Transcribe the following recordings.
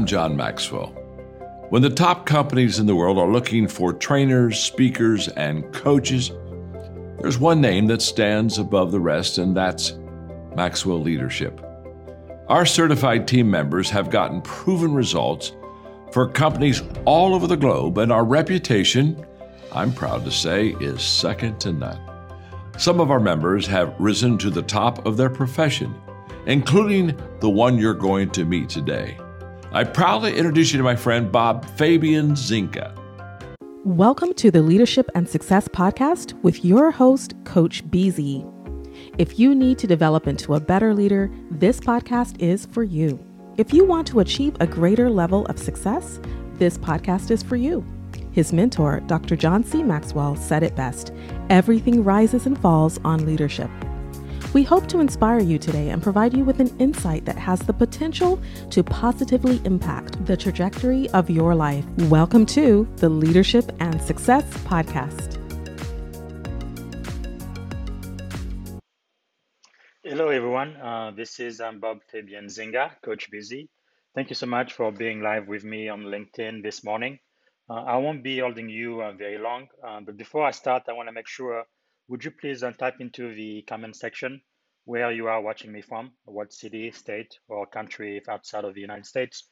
I'm John Maxwell. When the top companies in the world are looking for trainers, speakers, and coaches, there's one name that stands above the rest, and that's Maxwell Leadership. Our certified team members have gotten proven results for companies all over the globe, and our reputation, I'm proud to say, is second to none. Some of our members have risen to the top of their profession, including the one you're going to meet today. I proudly introduce you to my friend Bob Fabien Zinga. Welcome to the Leadership and Success Podcast with your host, Coach BZ. If you need to develop into a better leader, this podcast is for you. If you want to achieve a greater level of success, this podcast is for you. His mentor, Dr. John C. Maxwell, said it best everything rises and falls on leadership. We hope to inspire you today and provide you with an insight that has the potential to positively impact the trajectory of your life. Welcome to the Leadership and Success Podcast. Hello, everyone. Uh, this is um, Bob Fabien Zinga, Coach BZ. Thank you so much for being live with me on LinkedIn this morning. Uh, I won't be holding you uh, very long, uh, but before I start, I want to make sure, would you please uh, type into the comment section where you are watching me from, what city, state, or country if outside of the United States.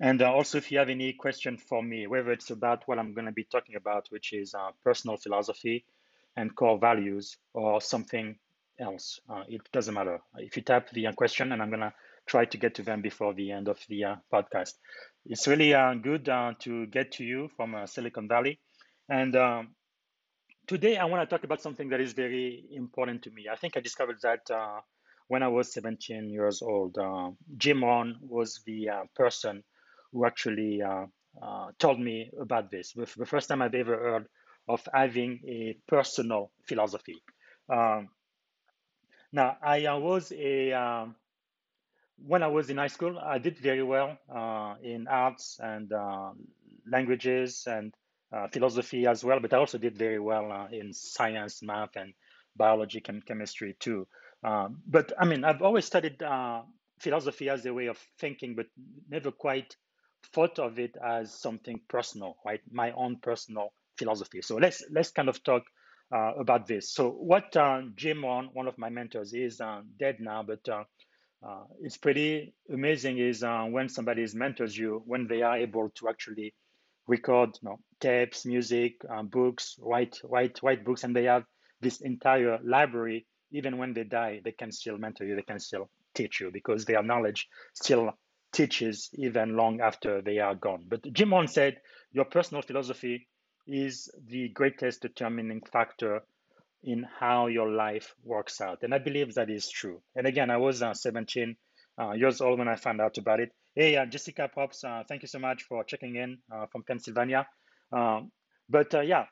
And uh, also, if you have any question for me, whether it's about what I'm going to be talking about, which is uh, personal philosophy and core values, or something else, it doesn't matter. If you type the question, and I'm going to try to get to them before the end of the podcast. It's really uh, good uh, to get to you from uh, Silicon Valley. And um, today I want to talk about something that is very important to me. I think I discovered that uh, when I was 17 years old. Uh, Jim Rohn was the uh, person who actually told me about this. The first time I've ever heard of having a personal philosophy. Um, now, I was a um, when I was in high school, I did very well uh, in arts and uh, languages and uh, philosophy as well, but I also did very well uh, in science, math, and biology and chemistry too. Um, but I mean, I've always studied uh, philosophy as a way of thinking, but never quite thought of it as something personal, right? My own personal philosophy. So let's let's kind of talk uh, about this. So what Jim Rohn, one of my mentors, is dead now, but uh, it's pretty amazing is uh, when somebody mentors you when they are able to actually record you know, tapes music um, books write write write books and they have this entire library even when they die they can still mentor you they can still teach you because their knowledge still teaches even long after they are gone but jim rohn said your personal philosophy is the greatest determining factor in how your life works out. And I believe that is true. And again, I was uh, 17 uh, years old when I found out about it. Hey, uh, Jessica Pops, uh, thank you so much for checking in uh, from Pennsylvania. Um, but uh, yeah,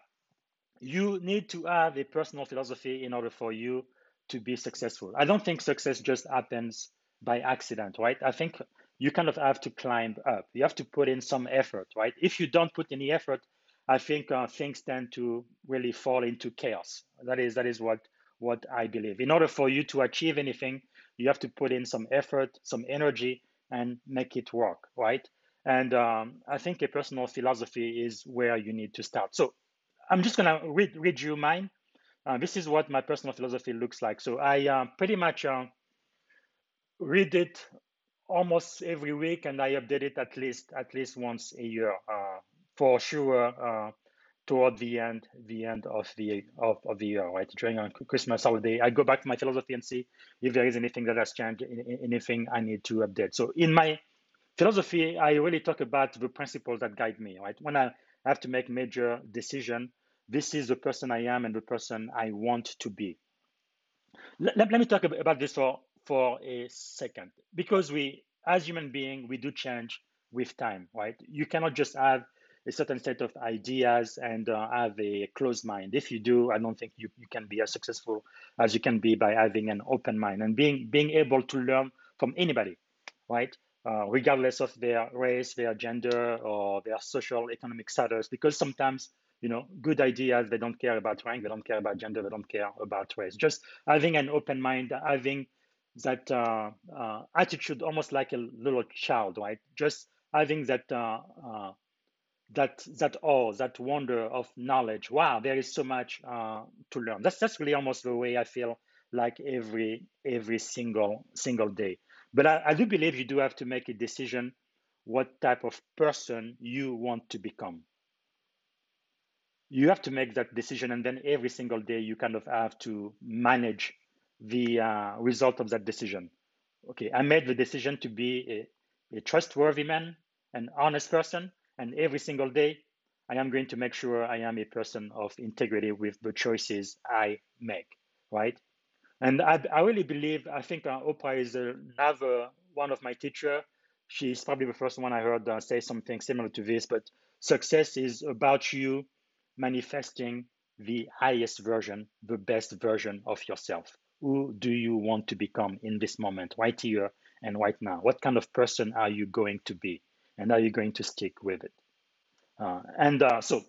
you need to have a personal philosophy in order for you to be successful. I don't think success just happens by accident, right? I think you kind of have to climb up. You have to put in some effort, right? If you don't put any effort, I think uh, things tend to really fall into chaos. That is that is what what I believe. In order for you to achieve anything, you have to put in some effort, some energy, and make it work, right? And um, I think a personal philosophy is where you need to start. So I'm just gonna read read you mine. Uh, this is what my personal philosophy looks like. So I uh, pretty much uh, read it almost every week, and I update it at least at least once a year. Uh, for sure uh, toward the end the end of the of, of the year right? During a christmas holiday i go back to my philosophy and see if there is anything that has changed anything i need to update. So in my philosophy i really talk about the principles that guide me right? When i have to make major decision this is the person i am and the person i want to be. Let, let, let me talk about this for for a second because we as human being we do change with time right? You cannot just have a certain set of ideas and uh, have a closed mind. If you do, I don't think you, you can be as successful as you can be by having an open mind and being being able to learn from anybody, right? Uh, regardless of their race, their gender, or their social economic status, because sometimes you know good ideas they don't care about rank, they don't care about gender, they don't care about race. Just having an open mind, having that uh, uh attitude almost like a little child, right? Just having that uh, uh, that that awe, that wonder of knowledge. Wow, there is so much uh, to learn. That's that's really almost the way I feel like every every single single day. But I, I do believe you do have to make a decision what type of person you want to become. You have to make that decision, and then every single day you kind of have to manage the uh, result of that decision. Okay, I made the decision to be a, a trustworthy man, an honest person, and every single day I am going to make sure I am a person of integrity with the choices I make, right? And I, I really believe, I think uh, Oprah is another one of my teacher. She's probably the first one I heard uh, say something similar to this, but success is about you manifesting the highest version, the best version of yourself. Who do you want to become in this moment, right here and right now? What kind of person are you going to be? And are you going to stick with it? Uh, and uh, so,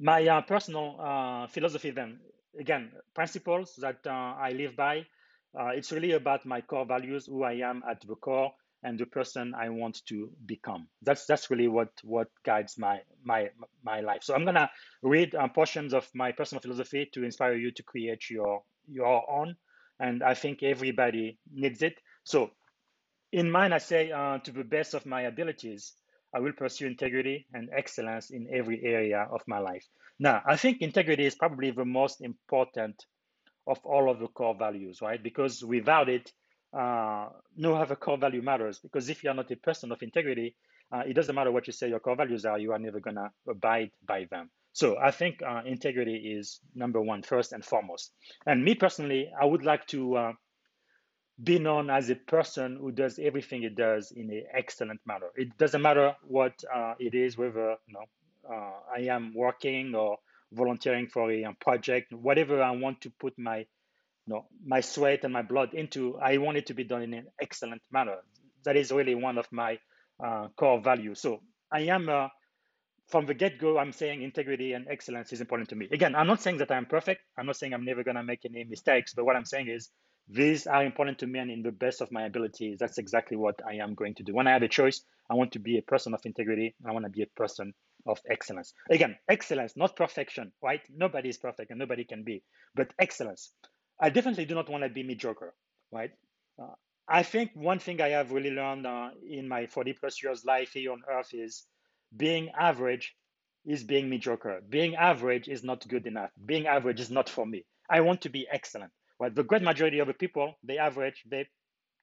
my uh, personal uh, philosophy then again, principles that uh, I live by. Uh, it's really about my core values, who I am at the core, and the person I want to become. That's that's really what what guides my my my life. So I'm gonna read portions of my personal philosophy to inspire you to create your your own, and I think everybody needs it. So in mine, I say uh, to the best of my abilities, I will pursue integrity and excellence in every area of my life. Now, I think integrity is probably the most important of all of the core values, right? Because without it, uh, no other core value matters. Because if you are not a person of integrity, uh, it doesn't matter what you say your core values are, you are never going to abide by them. So I think uh, integrity is number one, first and foremost. And me personally, I would like to uh, be known as a person who does everything it does in an excellent manner. It doesn't matter what uh, it is, whether you know uh, I am working or volunteering for a project, whatever I want to put my you know, my sweat and my blood into, I want it to be done in an excellent manner. That is really one of my uh, core values. So I am uh, from the get-go, I'm saying integrity and excellence is important to me. Again, I'm not saying that I'm perfect. I'm not saying I'm never gonna make any mistakes. But what I'm saying is these are important to me and in the best of my abilities that's exactly what i am going to do. When i have a choice i want to be a person of integrity i want to be a person of excellence. Again excellence not perfection right? Nobody is perfect and nobody can be but excellence. I definitely do not want to be mediocre right? Uh, i think one thing i have really learned uh, in my 40 plus years life here on earth is being average is being mediocre. Being average is not good enough. Being average is not for me. I want to be excellent well, the great majority of the people, they average, they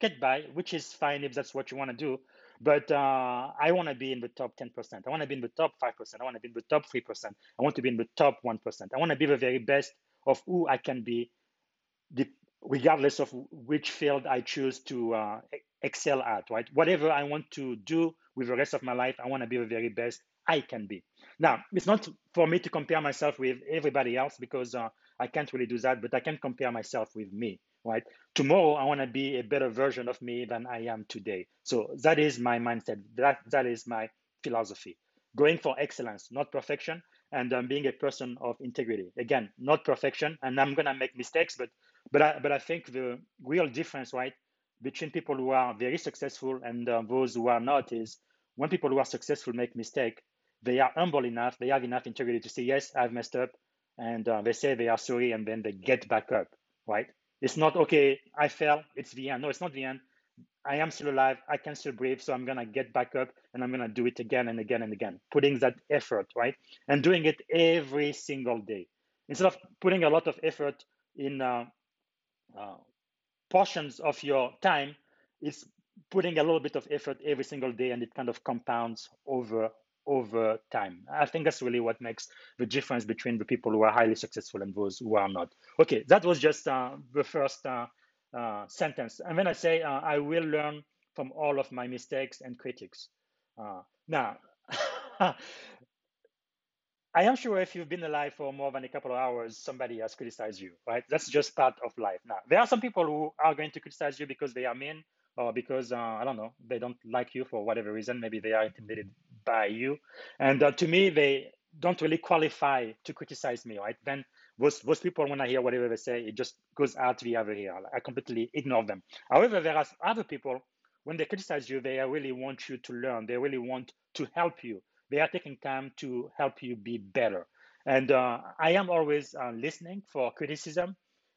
get by, which is fine if that's what you want to do. But uh, I want to be in the top 10%. I want to be in the top 5%. I want to be in the top 3%. I want to be in the top 1%. I want to be the very best of who I can be, regardless of which field I choose to uh, excel at, right? Whatever I want to do with the rest of my life, I want to be the very best I can be. Now, it's not for me to compare myself with everybody else because uh, I can't really do that, but I can compare myself with me, right? Tomorrow, I want to be a better version of me than I am today. So that is my mindset. That that is my philosophy. Going for excellence, not perfection, and um, being a person of integrity. Again, not perfection, and I'm gonna make mistakes, but but I but I think the real difference, right, between people who are very successful and uh, those who are not is when people who are successful make mistake, they are humble enough, they have enough integrity to say, yes, I've messed up, and uh, they say they are sorry and then they get back up, right? It's not, okay, I fell, it's the end. No, it's not the end. I am still alive, I can still breathe, so I'm gonna get back up and I'm gonna do it again and again and again, putting that effort, right? And doing it every single day. Instead of putting a lot of effort in uh, uh, portions of your time, it's putting a little bit of effort every single day and it kind of compounds over over time. I think that's really what makes the difference between the people who are highly successful and those who are not. Okay, that was just uh, the first uh, uh, sentence. And then I say, uh, I will learn from all of my mistakes and critics. Uh, now, I am sure if you've been alive for more than a couple of hours, somebody has criticized you, right? That's just part of life. Now, there are some people who are going to criticize you because they are mean or because uh, I don't know, they don't like you for whatever reason. Maybe they are intimidated by you. And uh, to me, they don't really qualify to criticize me, right? Then those, those people, when I hear whatever they say, it just goes out the other ear. I completely ignore them. However, there are other people when they criticize you, they really want you to learn. They really want to help you. They are taking time to help you be better. And uh, I am always uh, listening for criticism.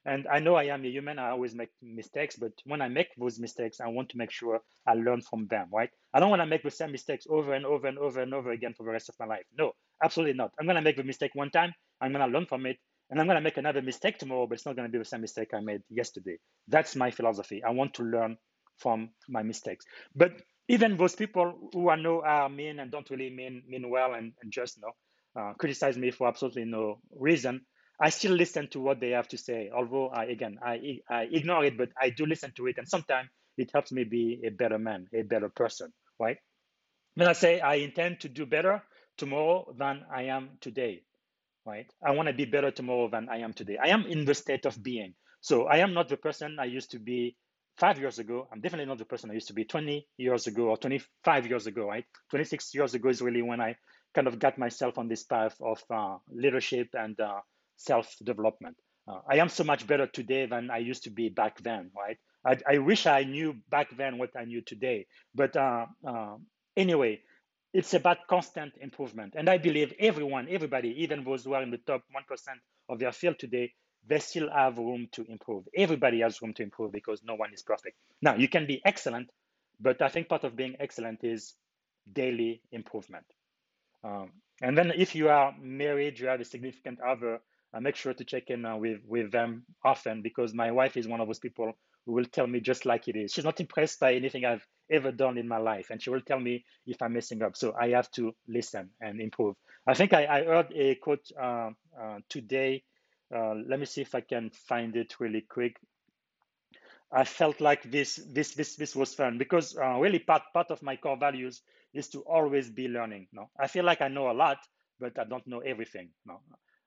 And I know I am a human. I always make mistakes. But when I make those mistakes, I want to make sure I learn from them, right? I don't want to make the same mistakes over and over and over and over again for the rest of my life. No, absolutely not. I'm going to make the mistake one time. I'm going to learn from it. And I'm going to make another mistake tomorrow, but it's not going to be the same mistake I made yesterday. That's my philosophy. I want to learn from my mistakes. But even those people who I know are mean and don't really mean mean well and, and just you know uh, criticize me for absolutely no reason, I still listen to what they have to say. Although I again I I ignore it, but I do listen to it, and sometimes it helps me be a better man, a better person, right? When I say I intend to do better tomorrow than I am today, right? I want to be better tomorrow than I am today. I am in the state of being. So I am not the person I used to be five years ago, I'm definitely not the person I used to be 20 years ago or 25 years ago, right? 26 years ago is really when I kind of got myself on this path of uh, leadership and uh, self development. Uh, I am so much better today than I used to be back then, right? I, I wish I knew back then what I knew today. But uh, uh, anyway, it's about constant improvement. And I believe everyone, everybody, even those who are in the top 1% of their field today, they still have room to improve. Everybody has room to improve because no one is perfect. Now, you can be excellent, but I think part of being excellent is daily improvement. Um, and then if you are married, you have a significant other, uh, make sure to check in uh, with, with them often because my wife is one of those people who will tell me just like it is. She's not impressed by anything I've ever done in my life, and she will tell me if I'm messing up. So I have to listen and improve. I think I, I heard a quote uh, uh today uh, let me see if I can find it really quick. I felt like this this this this was fun because uh, really part part of my core values is to always be learning. No, I feel like I know a lot, but I don't know everything. No,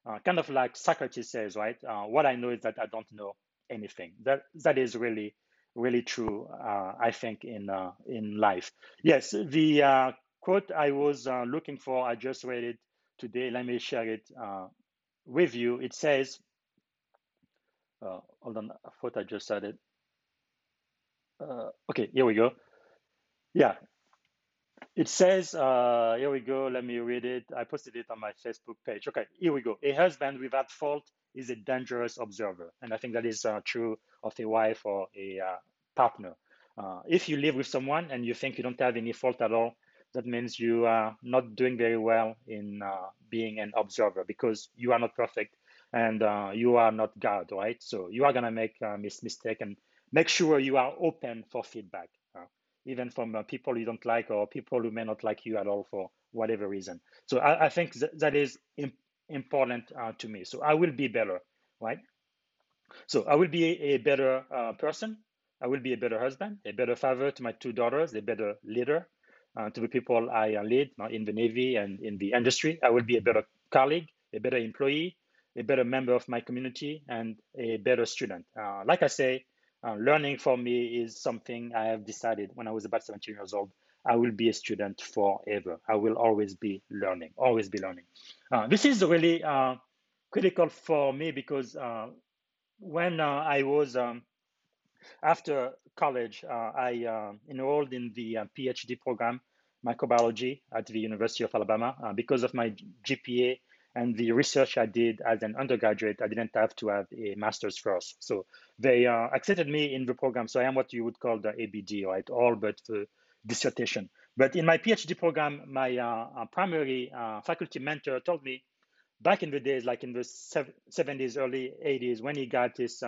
uh, kind of like Socrates says, right? Uh, what I know is that I don't know anything. That that is really really true. Uh, I think in uh, in life. Yes, the uh, quote I was uh, looking for, I just read it today. Let me share it with you, it says, hold on, I thought I just said it. Okay, here we go. Yeah, it says, uh, here we go, let me read it. I posted it on my Facebook page. Okay, here we go. A husband without fault is a dangerous observer. And I think that is uh, true of a wife or a uh, partner. Uh, if you live with someone and you think you don't have any fault at all, that means you are not doing very well in uh, being an observer because you are not perfect and uh, you are not God, right? So you are gonna make a mis- mistake and make sure you are open for feedback, even from uh, people you don't like or people who may not like you at all for whatever reason. So I, I think th- that is imp- important uh, to me. So I will be better, right? So I will be a, a better uh, person. I will be a better husband, a better father to my two daughters, a better leader, uh, to the people I uh, lead uh, in the Navy and in the industry. I will be a better colleague, a better employee, a better member of my community, and a better student. Like I say, uh, learning for me is something I have decided when I was about 17 years old. I will be a student forever. I will always be learning, always be learning. Uh, this is really critical for me because when I was um, after college, uh, I uh, enrolled in the uh, PhD program, microbiology, at the University of Alabama. Uh, because of my GPA and the research I did as an undergraduate, I didn't have to have a master's first. So they uh, accepted me in the program. So I am what you would call the ABD, right? All but the dissertation. But in my PhD program, my uh, primary faculty mentor told me back in the days, like in the 70s, early 80s, when he got his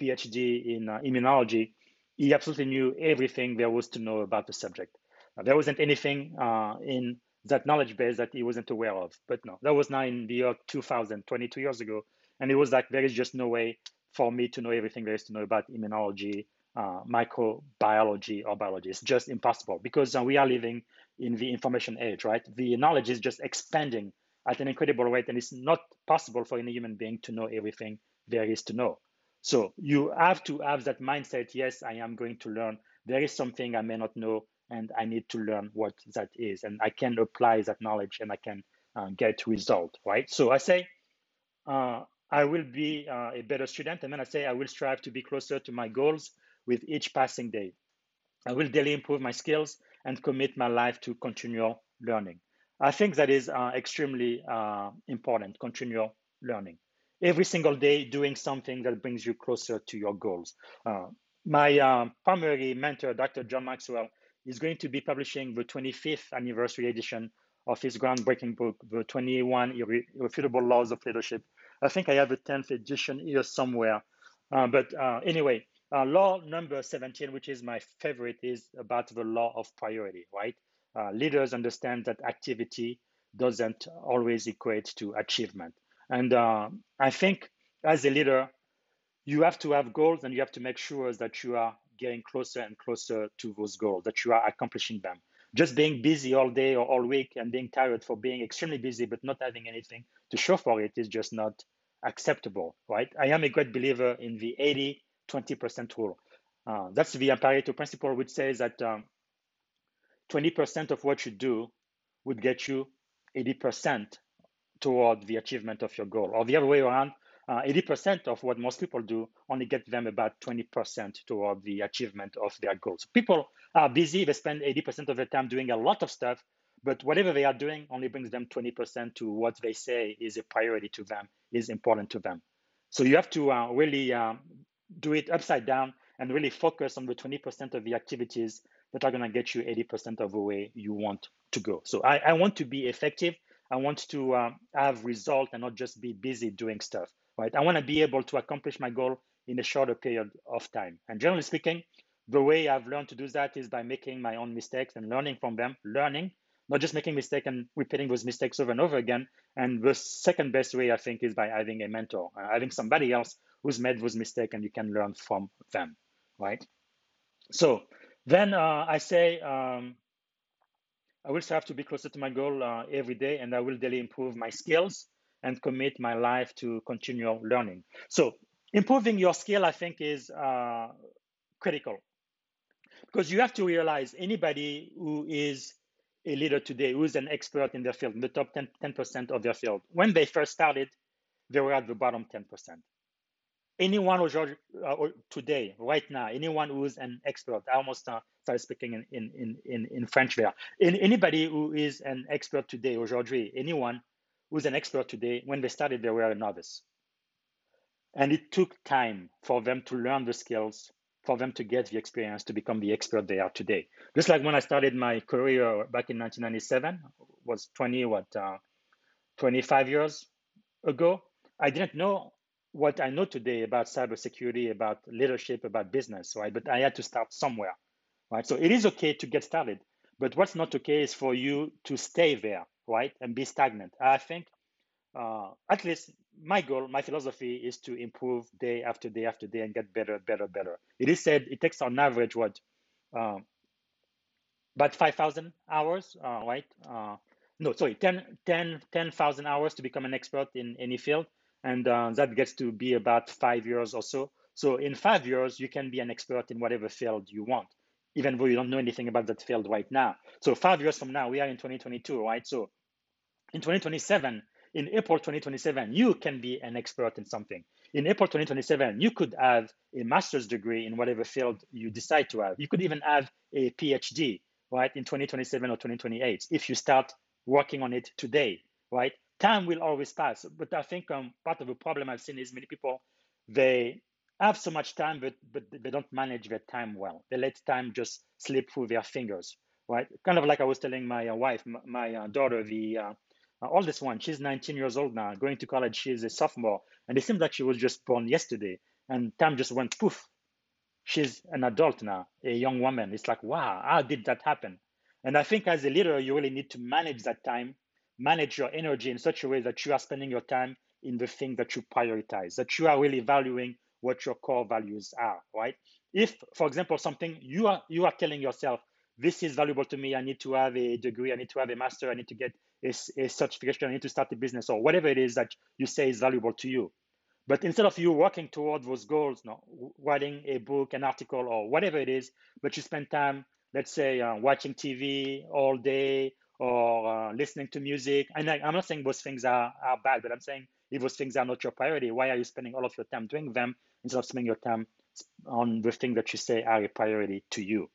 PhD in uh, immunology, he absolutely knew everything there was to know about the subject. Uh, there wasn't anything uh, in that knowledge base that he wasn't aware of. But no, that was now in the year 2000, 22 years ago. And it was like, there is just no way for me to know everything there is to know about immunology, uh, microbiology, or biology. It's just impossible because uh, we are living in the information age, right? The knowledge is just expanding at an incredible rate, and it's not possible for any human being to know everything there is to know. So you have to have that mindset. Yes, I am going to learn. There is something I may not know, and I need to learn what that is, and I can apply that knowledge, and I can uh, get result. Right. So I say. Uh, I will be uh, a better student, and then I say I will strive to be closer to my goals with each passing day. I will daily improve my skills and commit my life to continual learning. I think that is uh, extremely uh, important, continual learning. Every single day, doing something that brings you closer to your goals. Uh, my primary mentor, Dr. John Maxwell, is going to be publishing the 25th anniversary edition of his groundbreaking book, The 21 Irrefutable Laws of Leadership. I think I have a 10th edition here somewhere. Uh, but uh, anyway, uh, law number 17, which is my favorite, is about the law of priority, right? Uh, leaders understand that activity doesn't always equate to achievement. And uh, I think as a leader, you have to have goals and you have to make sure that you are getting closer and closer to those goals, that you are accomplishing them. Just being busy all day or all week and being tired for being extremely busy but not having anything to show for it is just not acceptable, right? I am a great believer in the 80 20% rule. Uh, that's the Pareto principle, which says that um, 20% of what you do would get you 80% toward the achievement of your goal. Or the other way around, uh, 80% of what most people do only get them about 20% toward the achievement of their goals. People are busy, they spend 80% of their time doing a lot of stuff, but whatever they are doing only brings them 20% to what they say is a priority to them, is important to them. So you have to uh, really um, do it upside down and really focus on the 20% of the activities that are going to get you 80% of the way you want to go. So I, I want to be effective. I want to um, have result and not just be busy doing stuff, right? I want to be able to accomplish my goal in a shorter period of time. And generally speaking, the way I've learned to do that is by making my own mistakes and learning from them, learning, not just making mistakes and repeating those mistakes over and over again. And the second best way, I think, is by having a mentor, uh, having somebody else who's made those mistakes and you can learn from them, right? So then uh, I say, um, I will strive to be closer to my goal uh, every day and I will daily improve my skills and commit my life to continual learning. So improving your skill, I think, is uh, critical because you have to realize anybody who is a leader today, who is an expert in their field, in the top 10, 10% of their field, when they first started, they were at the bottom 10%. Anyone who uh, today, right now, anyone who's an expert, I almost uh, started speaking in, in, in, in French there. In, anybody who is an expert today, aujourd'hui, anyone who's an expert today, when they started, they were a novice. And it took time for them to learn the skills, for them to get the experience to become the expert they are today. Just like when I started my career back in 1997, was 20 what uh, 25 years ago. I didn't know what I know today about cybersecurity, about leadership, about business, right? But I had to start somewhere, right? So it is okay to get started, but what's not okay is for you to stay there, right, and be stagnant. I think uh, at least my goal, my philosophy is to improve day after day after day and get better, better, better. It is said it takes on average what um, about 5,000 hours, uh, right? Uh, no, sorry, 10,000 10, 10, hours to become an expert in any field. And uh, that gets to be about five years or so. So in five years, you can be an expert in whatever field you want, even though you don't know anything about that field right now. So five years from now, we are in 2022, right? So in 2027, in April 2027, you can be an expert in something. In April 2027, you could have a master's degree in whatever field you decide to have. You could even have a PhD, right, in 2027 or 2028 if you start working on it today, right? Time will always pass. But I think um, part of the problem I've seen is many people, they have so much time, but, but they don't manage their time well. They let time just slip through their fingers, right? Kind of like I was telling my uh, wife, my, my uh, daughter, the uh, uh, oldest one, she's 19 years old now, going to college. She's a sophomore, and it seems like she was just born yesterday, and time just went poof. She's an adult now, a young woman. It's like, wow, how did that happen? And I think as a leader, you really need to manage that time, manage your energy in such a way that you are spending your time in the thing that you prioritize, that you are really valuing what your core values are, right? If, for example, something you are you are telling yourself, this is valuable to me, I need to have a degree, I need to have a master, I need to get a, a certification, I need to start a business, or whatever it is that you say is valuable to you. But instead of you working toward those goals, no, writing a book, an article, or whatever it is, but you spend time, let's say, uh, watching TV all day or uh, listening to music. And I, am not saying those things are, are bad, but I'm saying if those things are not your priority, why are you spending all of your time doing them instead of spending your time on the things that you say are a priority to you?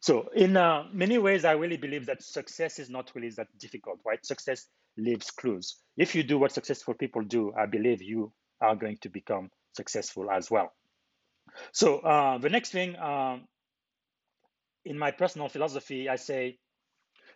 So in uh, many ways, I really believe that success is not really that difficult, right? Success leaves clues. If you do what successful people do, I believe you are going to become successful as well. So uh, the next thing um, in my personal philosophy, I say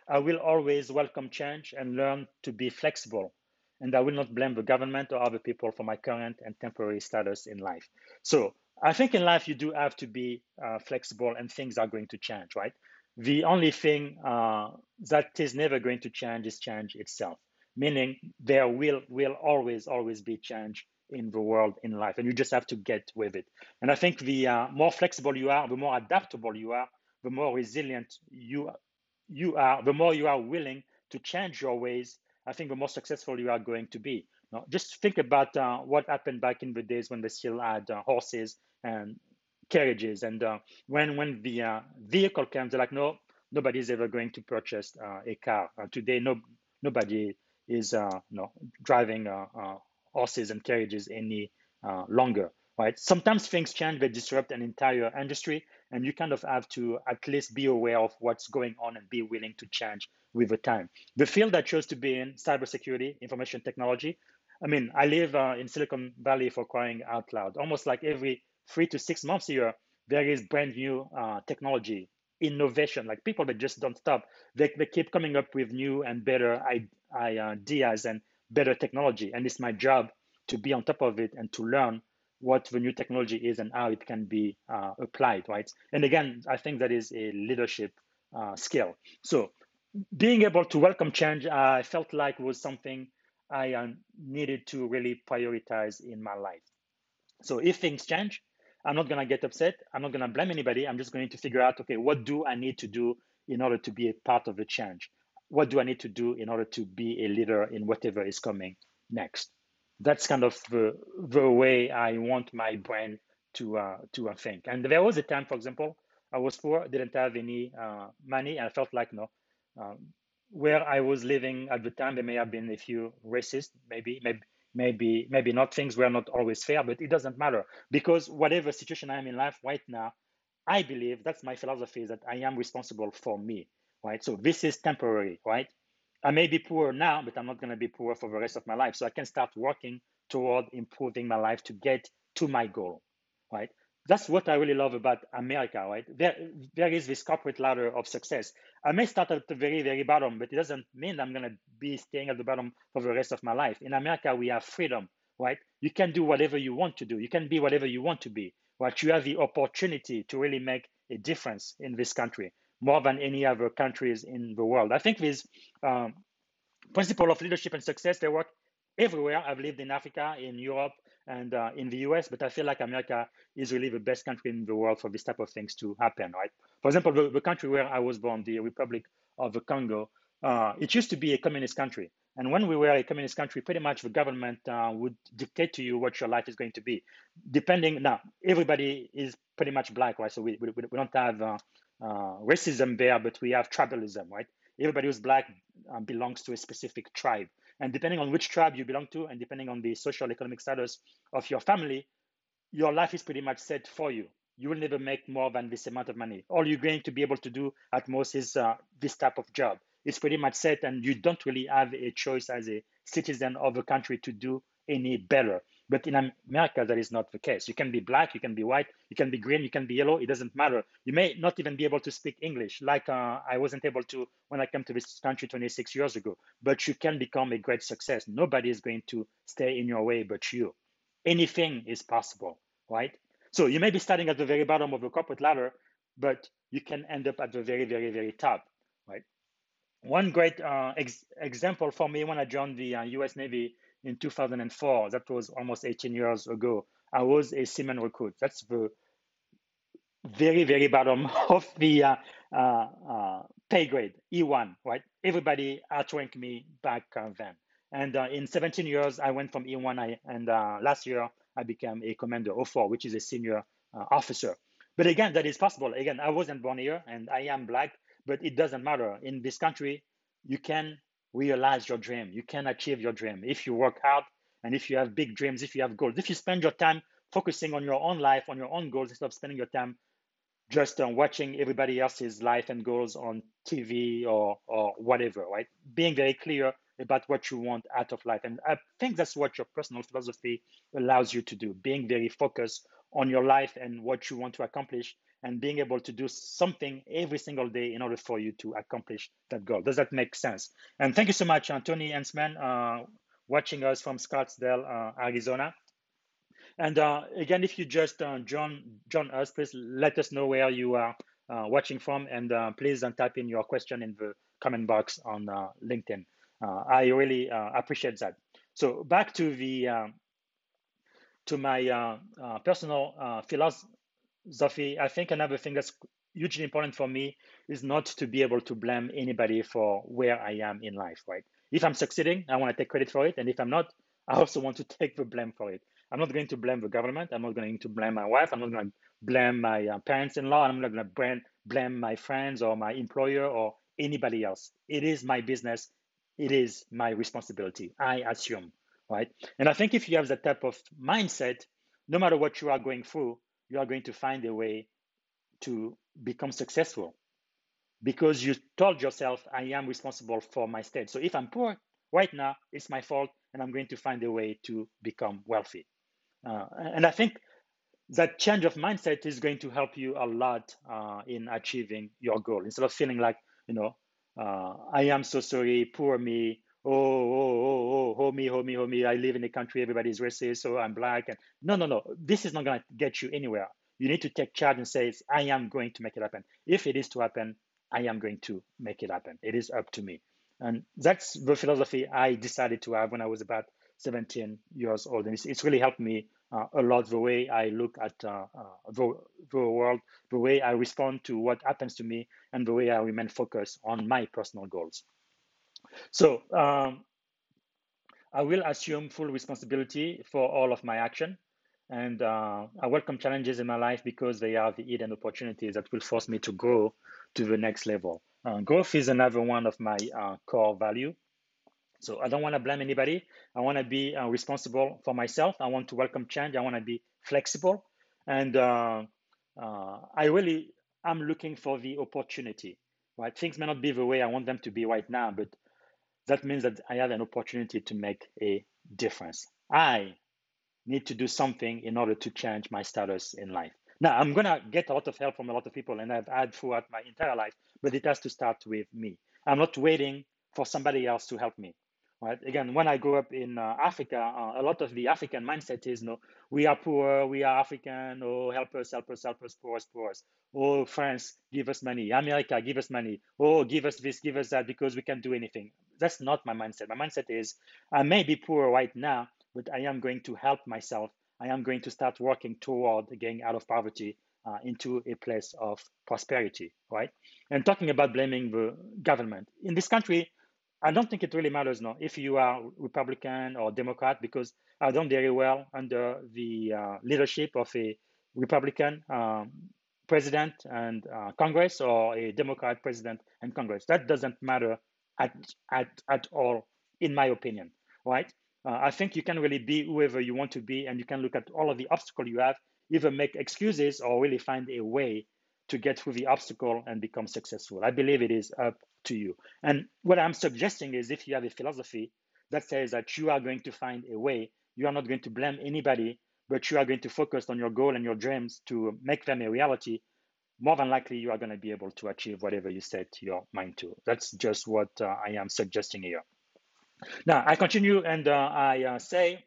I will always welcome change and learn to be flexible. And I will not blame the government or other people for my current and temporary status in life. So I think in life you do have to be uh, flexible and things are going to change, right? The only thing uh, that is never going to change is change itself, meaning there will will always always be change in the world in life, and you just have to get with it. And I think the uh, more flexible you are, the more adaptable you are, the more resilient you you are, the more you are willing to change your ways. I think the more successful you are going to be. Now, just think about uh, what happened back in the days when they still had uh, horses and carriages. And uh, when when the uh, vehicle comes, they're like, no, nobody's ever going to purchase uh, a car. Uh, today, no nobody is no driving horses and carriages any longer. Right? Sometimes things change; they disrupt an entire industry, and you kind of have to at least be aware of what's going on and be willing to change with the time. The field I chose to be in, cybersecurity, information technology. I mean, I live uh, in Silicon Valley for crying out loud. Almost like every three to six months a year, there is brand new uh, technology, innovation. Like people that just don't stop. They, they keep coming up with new and better ideas and better technology. And it's my job to be on top of it and to learn what the new technology is and how it can be uh, applied, right? And again, I think that is a leadership uh, skill. So being able to welcome change, I felt like was something I uh, needed to really prioritize in my life. So if things change, I'm not to get upset. I'm not to blame anybody. I'm just going to figure out, okay, what do I need to do in order to be a part of the change? What do I need to do in order to be a leader in whatever is coming next? That's kind of the, the way I want my brain to uh, to uh, think. And there was a time, for example, I was poor, didn't have any uh, money, and I felt like no, um, where I was living at the time, there may have been a few racist, maybe, maybe maybe maybe not things were not always fair but it doesn't matter. Because whatever situation i am in life right now i believe that's my philosophy is that i am responsible for me right? So this is temporary right i may be poor now but i'm not going to be poor for the rest of my life so i can start working toward improving my life to get to my goal right that's what I really love about America, right? There, there is this corporate ladder of success. I may start at the very, very bottom, but it doesn't mean I'm going to be staying at the bottom for the rest of my life. In America, we have freedom, right? You can do whatever you want to do. You can be whatever you want to be, right? You have the opportunity to really make a difference in this country more than any other countries in the world. I think this um, principle of leadership and success, they work everywhere. I've lived in Africa, in Europe, and uh, in the US, but I feel like America is really the best country in the world for this type of things to happen, right? For example, the, the country where I was born, the Republic of the Congo, uh, it used to be a communist country. And when we were a communist country, pretty much the government uh, would dictate to you what your life is going to be. Depending, now, everybody is pretty much black, right? So we, we, we don't have uh, racism there, but we have tribalism, right? Everybody who's black uh, belongs to a specific tribe. And depending on which tribe you belong to, and depending on the social economic status of your family, your life is pretty much set for you. You will never make more than this amount of money. All you're going to be able to do at most is uh, this type of job. It's pretty much set, and you don't really have a choice as a citizen of a country to do any better. But in America, that is not the case. You can be black, you can be white, you can be green, you can be yellow. It doesn't matter. You may not even be able to speak English, like uh, I wasn't able to when I came to this country 26 years ago. But you can become a great success. Nobody is going to stay in your way but you. Anything is possible, right? So you may be starting at the very bottom of the corporate ladder, but you can end up at the very, very, very top, right? One great uh, ex- example for me when I joined the uh, US Navy in 2004. That was almost 18 years ago. I was a seaman recruit. That's the very, very bottom of the uh, uh, uh, pay grade, E1, right? Everybody outranked me back then. And uh, in 17 years, I went from E1, I, and uh, last year I became a commander O4, which is a senior officer. But again, that is possible. Again, I wasn't born here and I am black, but it doesn't matter. In this country, you can realize your dream. You can achieve your dream if you work hard and if you have big dreams, if you have goals. If you spend your time focusing on your own life, on your own goals, instead of spending your time just on watching everybody else's life and goals on TV or or whatever, right? Being very clear about what you want out of life, and I think that's what your personal philosophy allows you to do. Being very focused on your life and what you want to accomplish, and being able to do something every single day in order for you to accomplish that goal. Does that make sense? And thank you so much, uh, Tony Hensman, uh, watching us from Scottsdale, uh, Arizona. And uh, again, if you just uh, join, join us, please let us know where you are uh, watching from, and please type in your question in the comment box on LinkedIn. I really appreciate that. So back to the to my personal philosophy. I think another thing that's hugely important for me is not to be able to blame anybody for where I am in life. Right? If I'm succeeding, I want to take credit for it, and if I'm not, I also want to take the blame for it. I'm not going to blame the government. I'm not going to blame my wife. I'm not going to blame my uh, parents-in-law. I'm not going to blame my friends or my employer or anybody else. It is my business. It is my responsibility. I assume, right? And I think if you have that type of mindset, no matter what you are going through, you are going to find a way to become successful because you told yourself, I am responsible for my state. So if I'm poor right now, it's my fault, and I'm going to find a way to become wealthy. Uh, and I think that change of mindset is going to help you a lot uh, in achieving your goal. Instead of feeling like, you know, uh, I am so sorry, poor me, oh, oh, oh, oh, me, oh, me, I live in a country, everybody's racist, so I'm black. And no, no, no, this is not going to get you anywhere. You need to take charge and say, I am going to make it happen. If it is to happen, I am going to make it happen. It is up to me. And that's the philosophy I decided to have when I was about 17 years old. And it's, it's really helped me uh, a lot the way I look at uh, uh, the, the world, the way I respond to what happens to me, and the way I remain focused on my personal goals. So um, I will assume full responsibility for all of my action. And uh, I welcome challenges in my life because they are the hidden opportunities that will force me to grow to the next level. Uh, growth is another one of my uh, core value. So I don't want to blame anybody. I want to be uh, responsible for myself. I want to welcome change. I want to be flexible, and uh, uh, I really am looking for the opportunity. Right, things may not be the way I want them to be right now, but that means that I have an opportunity to make a difference. I need to do something in order to change my status in life. Now, I'm going to get a lot of help from a lot of people, and I've had throughout my entire life, but it has to start with me. I'm not waiting for somebody else to help me right? Again, when I grew up in uh, Africa, uh, a lot of the African mindset is, you no, we are poor, we are African, oh, help us, help us, help us, poor us, poor us. Oh, France, give us money. America, give us money. Oh, give us this, give us that, because we can't do anything. That's not my mindset. My mindset is, I may be poor right now, but I am going to help myself. I am going to start working toward getting out of poverty uh, into a place of prosperity, right? And talking about blaming the government. In this country, I don't think it really matters now if you are Republican or Democrat because I've done very well under the uh, leadership of a Republican um, president and uh, Congress or a Democrat president and Congress. That doesn't matter at, at, at all, in my opinion, right? Uh, I think you can really be whoever you want to be and you can look at all of the obstacle you have, either make excuses or really find a way to get through the obstacle and become successful. I believe it is up to you. And what I'm suggesting is if you have a philosophy that says that you are going to find a way, you are not going to blame anybody, but you are going to focus on your goal and your dreams to make them a reality, more than likely you are going to be able to achieve whatever you set your mind to. That's just what uh, I am suggesting here. Now, I continue and uh, I uh, say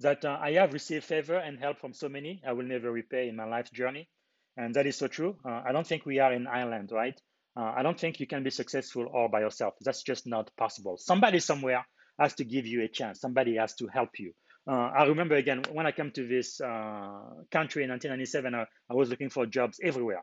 that uh, I have received favor and help from so many I will never repay in my life journey. And that is so true. Uh, I don't think we are in Ireland, right? Uh, I don't think you can be successful all by yourself. That's just not possible. Somebody somewhere has to give you a chance. Somebody has to help you. Uh, I remember again when I came to this uh, country in 1997, I, I, was looking for jobs everywhere.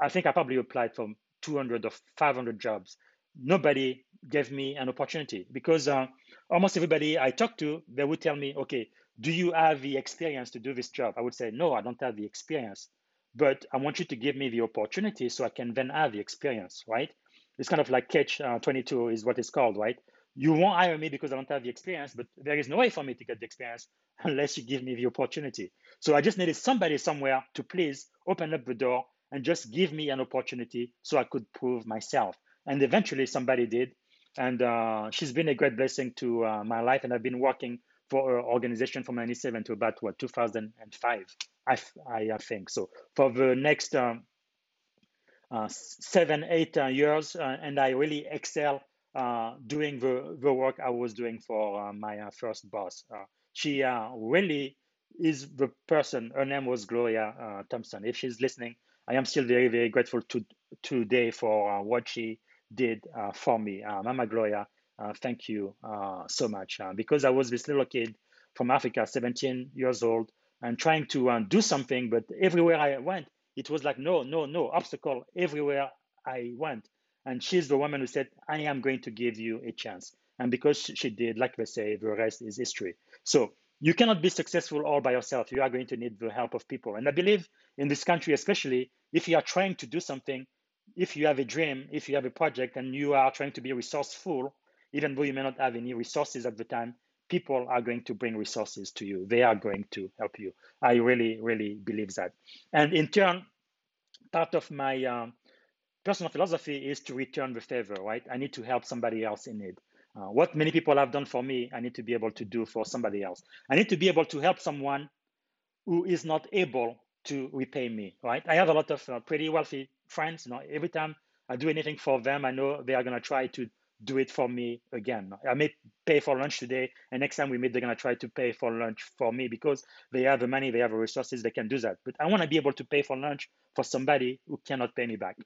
I think I probably applied for 200 or 500 jobs. Nobody gave me an opportunity because uh, almost everybody I talked to, they would tell me, okay, do you have the experience to do this job? I would say, no, I don't have the experience but I want you to give me the opportunity so I can then have the experience, right? It's kind of like catch uh, 22 is what it's called, right? You won't hire me because I don't have the experience, but there is no way for me to get the experience unless you give me the opportunity. So I just needed somebody somewhere to please open up the door and just give me an opportunity so I could prove myself. And eventually somebody did. And uh, she's been a great blessing to uh, my life. And I've been working for her organization from 97 to about what 2005, I, I, think. So for the next um, uh, seven, eight uh, years, uh, and I really excel uh, doing the, the work I was doing for uh, my uh, first boss. Uh, she really is the person. Her name was Gloria Thompson. If she's listening, I am still very, very grateful to today for what she did for me. Mama Gloria, thank you so much because I was this little kid from Africa, 17 years old, and trying to do something, but everywhere I went, it was like no no no obstacle everywhere i went and she's the woman who said i am going to give you a chance and because she did like they say the rest is history so you cannot be successful all by yourself you are going to need the help of people and i believe in this country especially if you are trying to do something if you have a dream if you have a project and you are trying to be resourceful even though you may not have any resources at the time people are going to bring resources to you. They are going to help you. I really, really believe that. And in turn, part of my um, personal philosophy is to return the favor, right? I need to help somebody else in need. Uh, what many people have done for me, I need to be able to do for somebody else. I need to be able to help someone who is not able to repay me, right? I have a lot of uh, pretty wealthy friends. You know, every time I do anything for them, I know they are going to try to do it for me again. I may pay for lunch today, and next time we meet, they're gonna try to pay for lunch for me because they have the money, they have the resources, they can do that. But I want to be able to pay for lunch for somebody who cannot pay me back.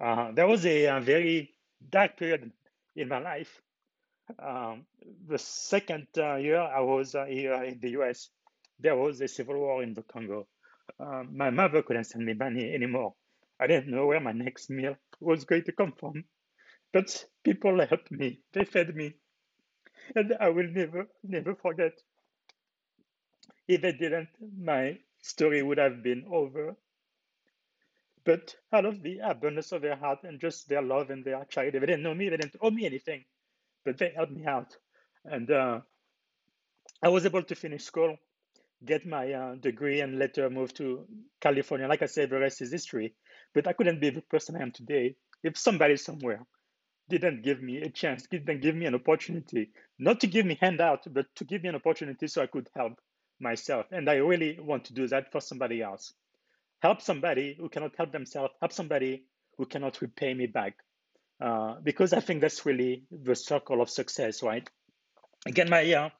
Uh, there was a, a, very dark period in my life. Um, the second uh, year I was uh, here in the U.S., there was a civil war in the Congo. Um, my mother couldn't send me money anymore. I didn't know where my next meal was going to come from. But people helped me, they fed me. And I will never, never forget. If they didn't, my story would have been over. But out of the abundance of their heart and just their love and their charity, they didn't know me, they didn't owe me anything, but they helped me out. And uh, I was able to finish school, get my uh, degree, and later move to California. Like I said, the rest is history. But I couldn't be the person I am today if somebody somewhere didn't give me a chance, didn't give me an opportunity, not to give me handout, but to give me an opportunity so I could help myself. And I really want to do that for somebody else. Help somebody who cannot help themselves, help somebody who cannot repay me back. Uh, because I think that's really the circle of success, right? Again, my uh,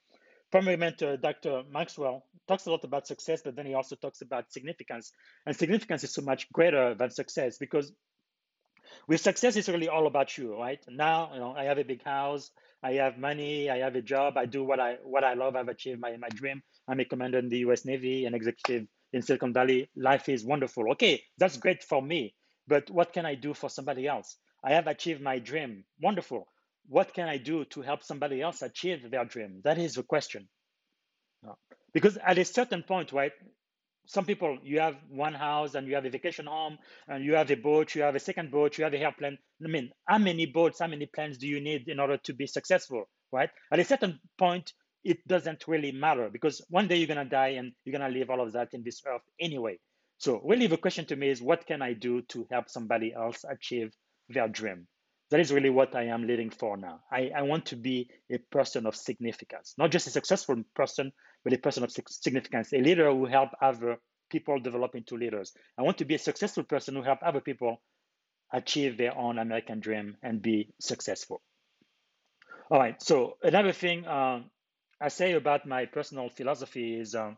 primary mentor, Dr. Maxwell, talks a lot about success, but then he also talks about significance. And significance is so much greater than success because with success it's really all about you right now you know i have a big house i have money i have a job i do what i what i love i've achieved my, my dream i'm a commander in the us navy an executive in silicon valley life is wonderful. Okay that's great for me but what can i do for somebody else? I have achieved my dream. Wonderful. What can i do to help somebody else achieve their dream? That is the question. Because at a certain point right some people you have one house and you have a vacation home and you have a boat you have a second boat you have a airplane. I mean how many boats how many planes do you need in order to be successful right? At a certain point it doesn't really matter because one day you're going to die and you're going to leave all of that in this earth anyway so really the question to me is what can i do to help somebody else achieve their dream that is really what I am living for now. I, I want to be a person of significance, not just a successful person, but a person of significance, a leader who help other people develop into leaders. I want to be a successful person who help other people achieve their own American dream and be successful. All right. So another thing uh, I say about my personal philosophy is um,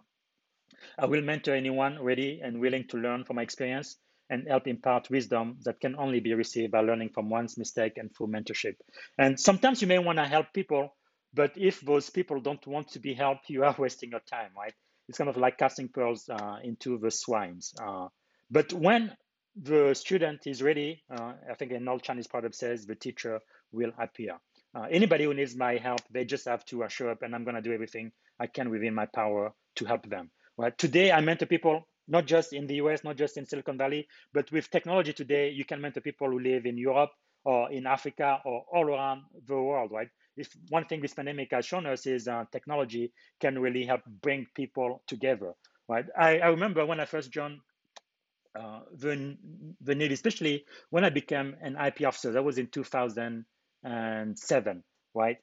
I will mentor anyone ready and willing to learn from my experience and help impart wisdom that can only be received by learning from one's mistake and through mentorship. And sometimes you may want to help people but if those people don't want to be helped, you are wasting your time, right? It's kind of like casting pearls uh, into the swines. Uh, but when the student is ready, uh, I think an old Chinese proverb says the teacher will appear. Uh, anybody who needs my help, they just have to show up, and I'm going to do everything I can within my power to help them. Right? Today, I mentor people not just in the US, not just in Silicon Valley, but with technology today, you can mentor people who live in Europe or in Africa or all around the world, right? if one thing this pandemic has shown us is uh, technology can really help bring people together, right? I, I remember when I first joined uh, the, the need, especially when I became an IP officer. That was in 2007, right?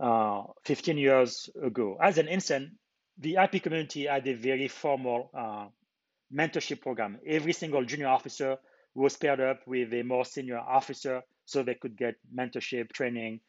Uh, 15 years ago. As an instant, the IP community had a very formal uh, mentorship program. Every single junior officer was paired up with a more senior officer so they could get mentorship, training,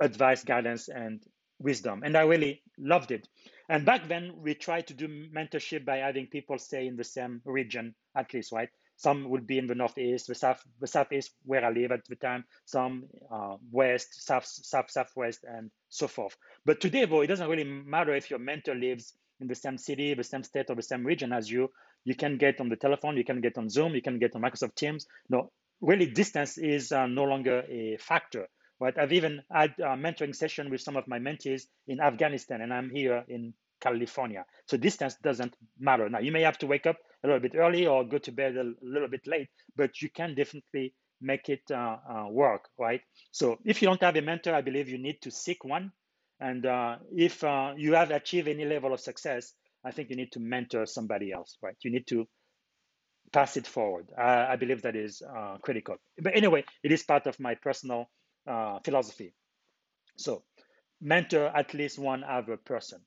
advice, guidance, and wisdom. And I really loved it. And back then, we tried to do mentorship by having people stay in the same region, at least, right? Some would be in the northeast, the south, the southeast where I live at the time. Some uh, west, south, south, southwest, and so forth. But today, though, it doesn't really matter if your mentor lives in the same city, the same state, or the same region as you. You can get on the telephone, you can get on Zoom, you can get on Microsoft Teams. No, really, distance is uh, no longer a factor. Right? I've even had a mentoring session with some of my mentees in Afghanistan, and I'm here in California. So distance doesn't matter. Now you may have to wake up a little bit early or go to bed a little bit late, but you can definitely make it uh, uh, work, right? So if you don't have a mentor, I believe you need to seek one. And uh, if uh, you have achieved any level of success, I think you need to mentor somebody else, right? You need to pass it forward. I believe that is uh, critical. But anyway, it is part of my personal uh, philosophy. So mentor at least one other person.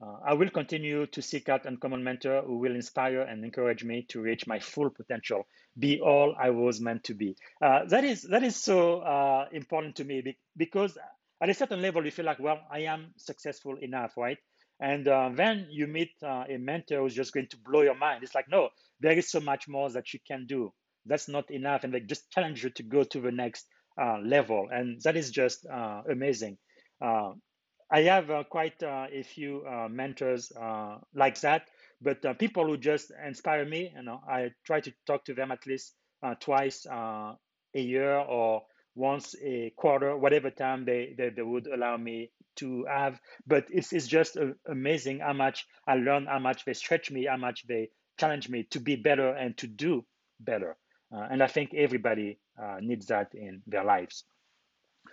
Uh, I will continue to seek out uncommon mentor who will inspire and encourage me to reach my full potential, be all I was meant to be. Uh, that is that is so uh, important to me because at a certain level you feel like, well, I am successful enough, right? And uh, then you meet uh, a mentor who's just going to blow your mind. It's like, no, there is so much more that you can do. That's not enough, and they just challenge you to go to the next uh, level, and that is just amazing. I have uh, quite uh, a few uh, mentors uh, like that, but uh, people who just inspire me, you know, I try to talk to them at least uh, twice a year or once a quarter, whatever time they, they, they, would allow me to have. But it's, it's just amazing how much I learn, how much they stretch me, how much they challenge me to be better and to do better. and I think everybody needs that in their lives.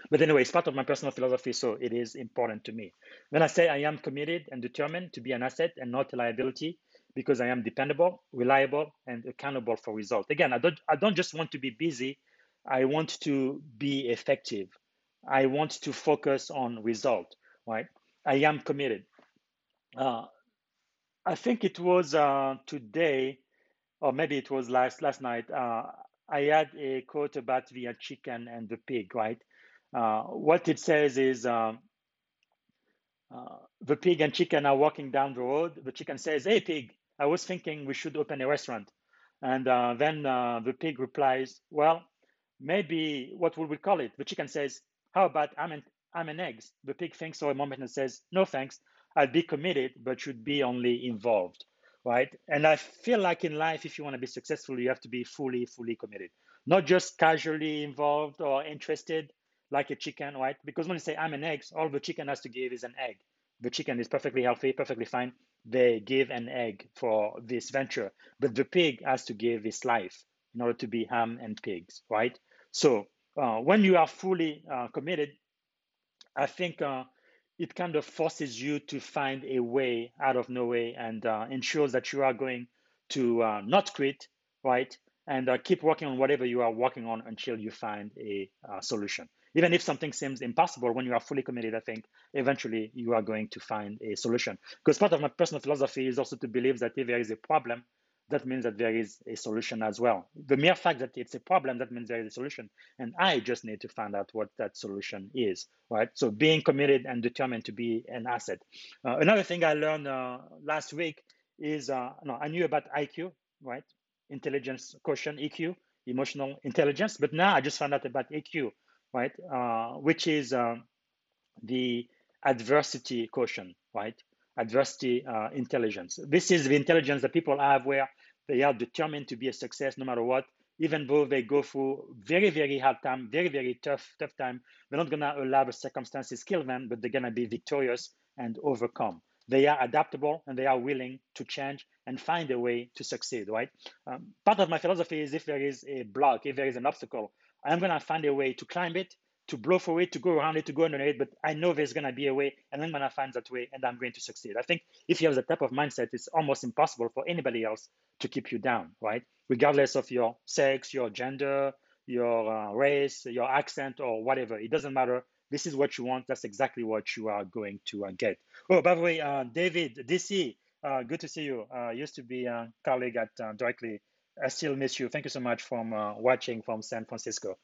But anyway, it's part of my personal philosophy, so it is important to me. When I say I am committed and determined to be an asset and not a liability, because I am dependable, reliable, and accountable for results. Again, I don't I don't just want to be busy. I want to be effective. I want to focus on result. Right? I am committed. Uh, I think it was uh, today, or maybe it was last last night. Uh, I had a quote about the chicken and the pig. Right? Uh, what it says is um, uh, the pig and chicken are walking down the road. The chicken says, Hey, pig, I was thinking we should open a restaurant. And uh, then uh, the pig replies, Well, maybe what would we call it? The chicken says, How about I'm an, I'm an eggs? The pig thinks for a moment and says, No, thanks. I'd be committed, but should be only involved. Right. And I feel like in life, if you want to be successful, you have to be fully, fully committed, not just casually involved or interested, like a chicken, right? Because when you say I'm an egg, all the chicken has to give is an egg. The chicken is perfectly healthy, perfectly fine. They give an egg for this venture, but the pig has to give his life in order to be ham and pigs, right? So uh, when you are fully uh, committed, I think uh, it kind of forces you to find a way out of no way and uh, ensures that you are going to uh, not quit, right? And uh, keep working on whatever you are working on until you find a solution. Even if something seems impossible when you are fully committed i think eventually you are going to find a solution. Because part of my personal philosophy is also to believe that if there is a problem that means that there is a solution as well. The mere fact that it's a problem that means there is a solution and i just need to find out what that solution is right? So being committed and determined to be an asset. Uh, another thing i learned uh, last week is uh, no i knew about iq right intelligence quotient eq emotional intelligence but now i just found out about aq right? Uh, which is um, the adversity quotient, right? Adversity uh, intelligence. This is the intelligence that people have where they are determined to be a success no matter what, even though they go through very, very hard time, very, very tough, tough time. They're not gonna allow the circumstances kill them, but they're gonna be victorious and overcome. They are adaptable and they are willing to change and find a way to succeed, right? Um, part of my philosophy is if there is a block, if there is an obstacle, I'm going to find a way to climb it, to blow for it, to go around it, to go under it, but I know there's going to be a way, and I'm going to find that way, and I'm going to succeed. I think if you have that type of mindset, it's almost impossible for anybody else to keep you down, right? Regardless of your sex, your gender, your uh, race, your accent, or whatever. It doesn't matter. This is what you want. That's exactly what you are going to uh, get. Oh, by the way, uh, David, DC, uh, good to see you. Uh, used to be a colleague at uh, Directly. I still miss you. Thank you so much from watching from San Francisco.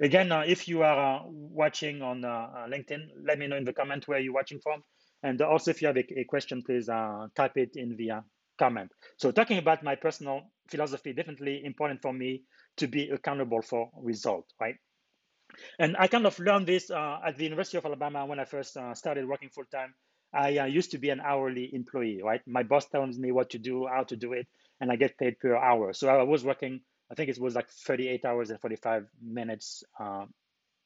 Again, uh, if you are uh, watching on uh, LinkedIn, let me know in the comment where you're watching from. And also, if you have a, a question, please type it in the comment. So talking about my personal philosophy, definitely important for me to be accountable for result, right? And I kind of learned this uh, at the University of Alabama when I first uh, started working full time. I uh, used to be an hourly employee, right? My boss tells me what to do, how to do it, and I get paid per hour. So I was working I think it was like 38 hours and 45 minutes uh,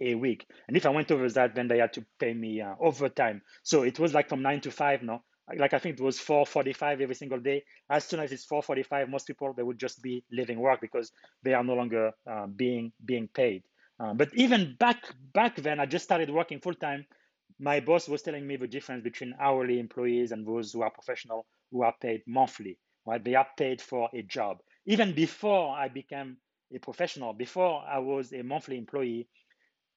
a week. And if I went over that, then they had to pay me uh, overtime. So it was like from nine to five. No, like I think it was 4:45 every single day. As soon as it's 4:45, most people they would just be leaving work because they are no longer uh, being being paid. Uh, but even back back then, I just started working full time. My boss was telling me the difference between hourly employees and those who are professional, who are paid monthly. Right? They are paid for a job even before I became a professional, before I was a monthly employee,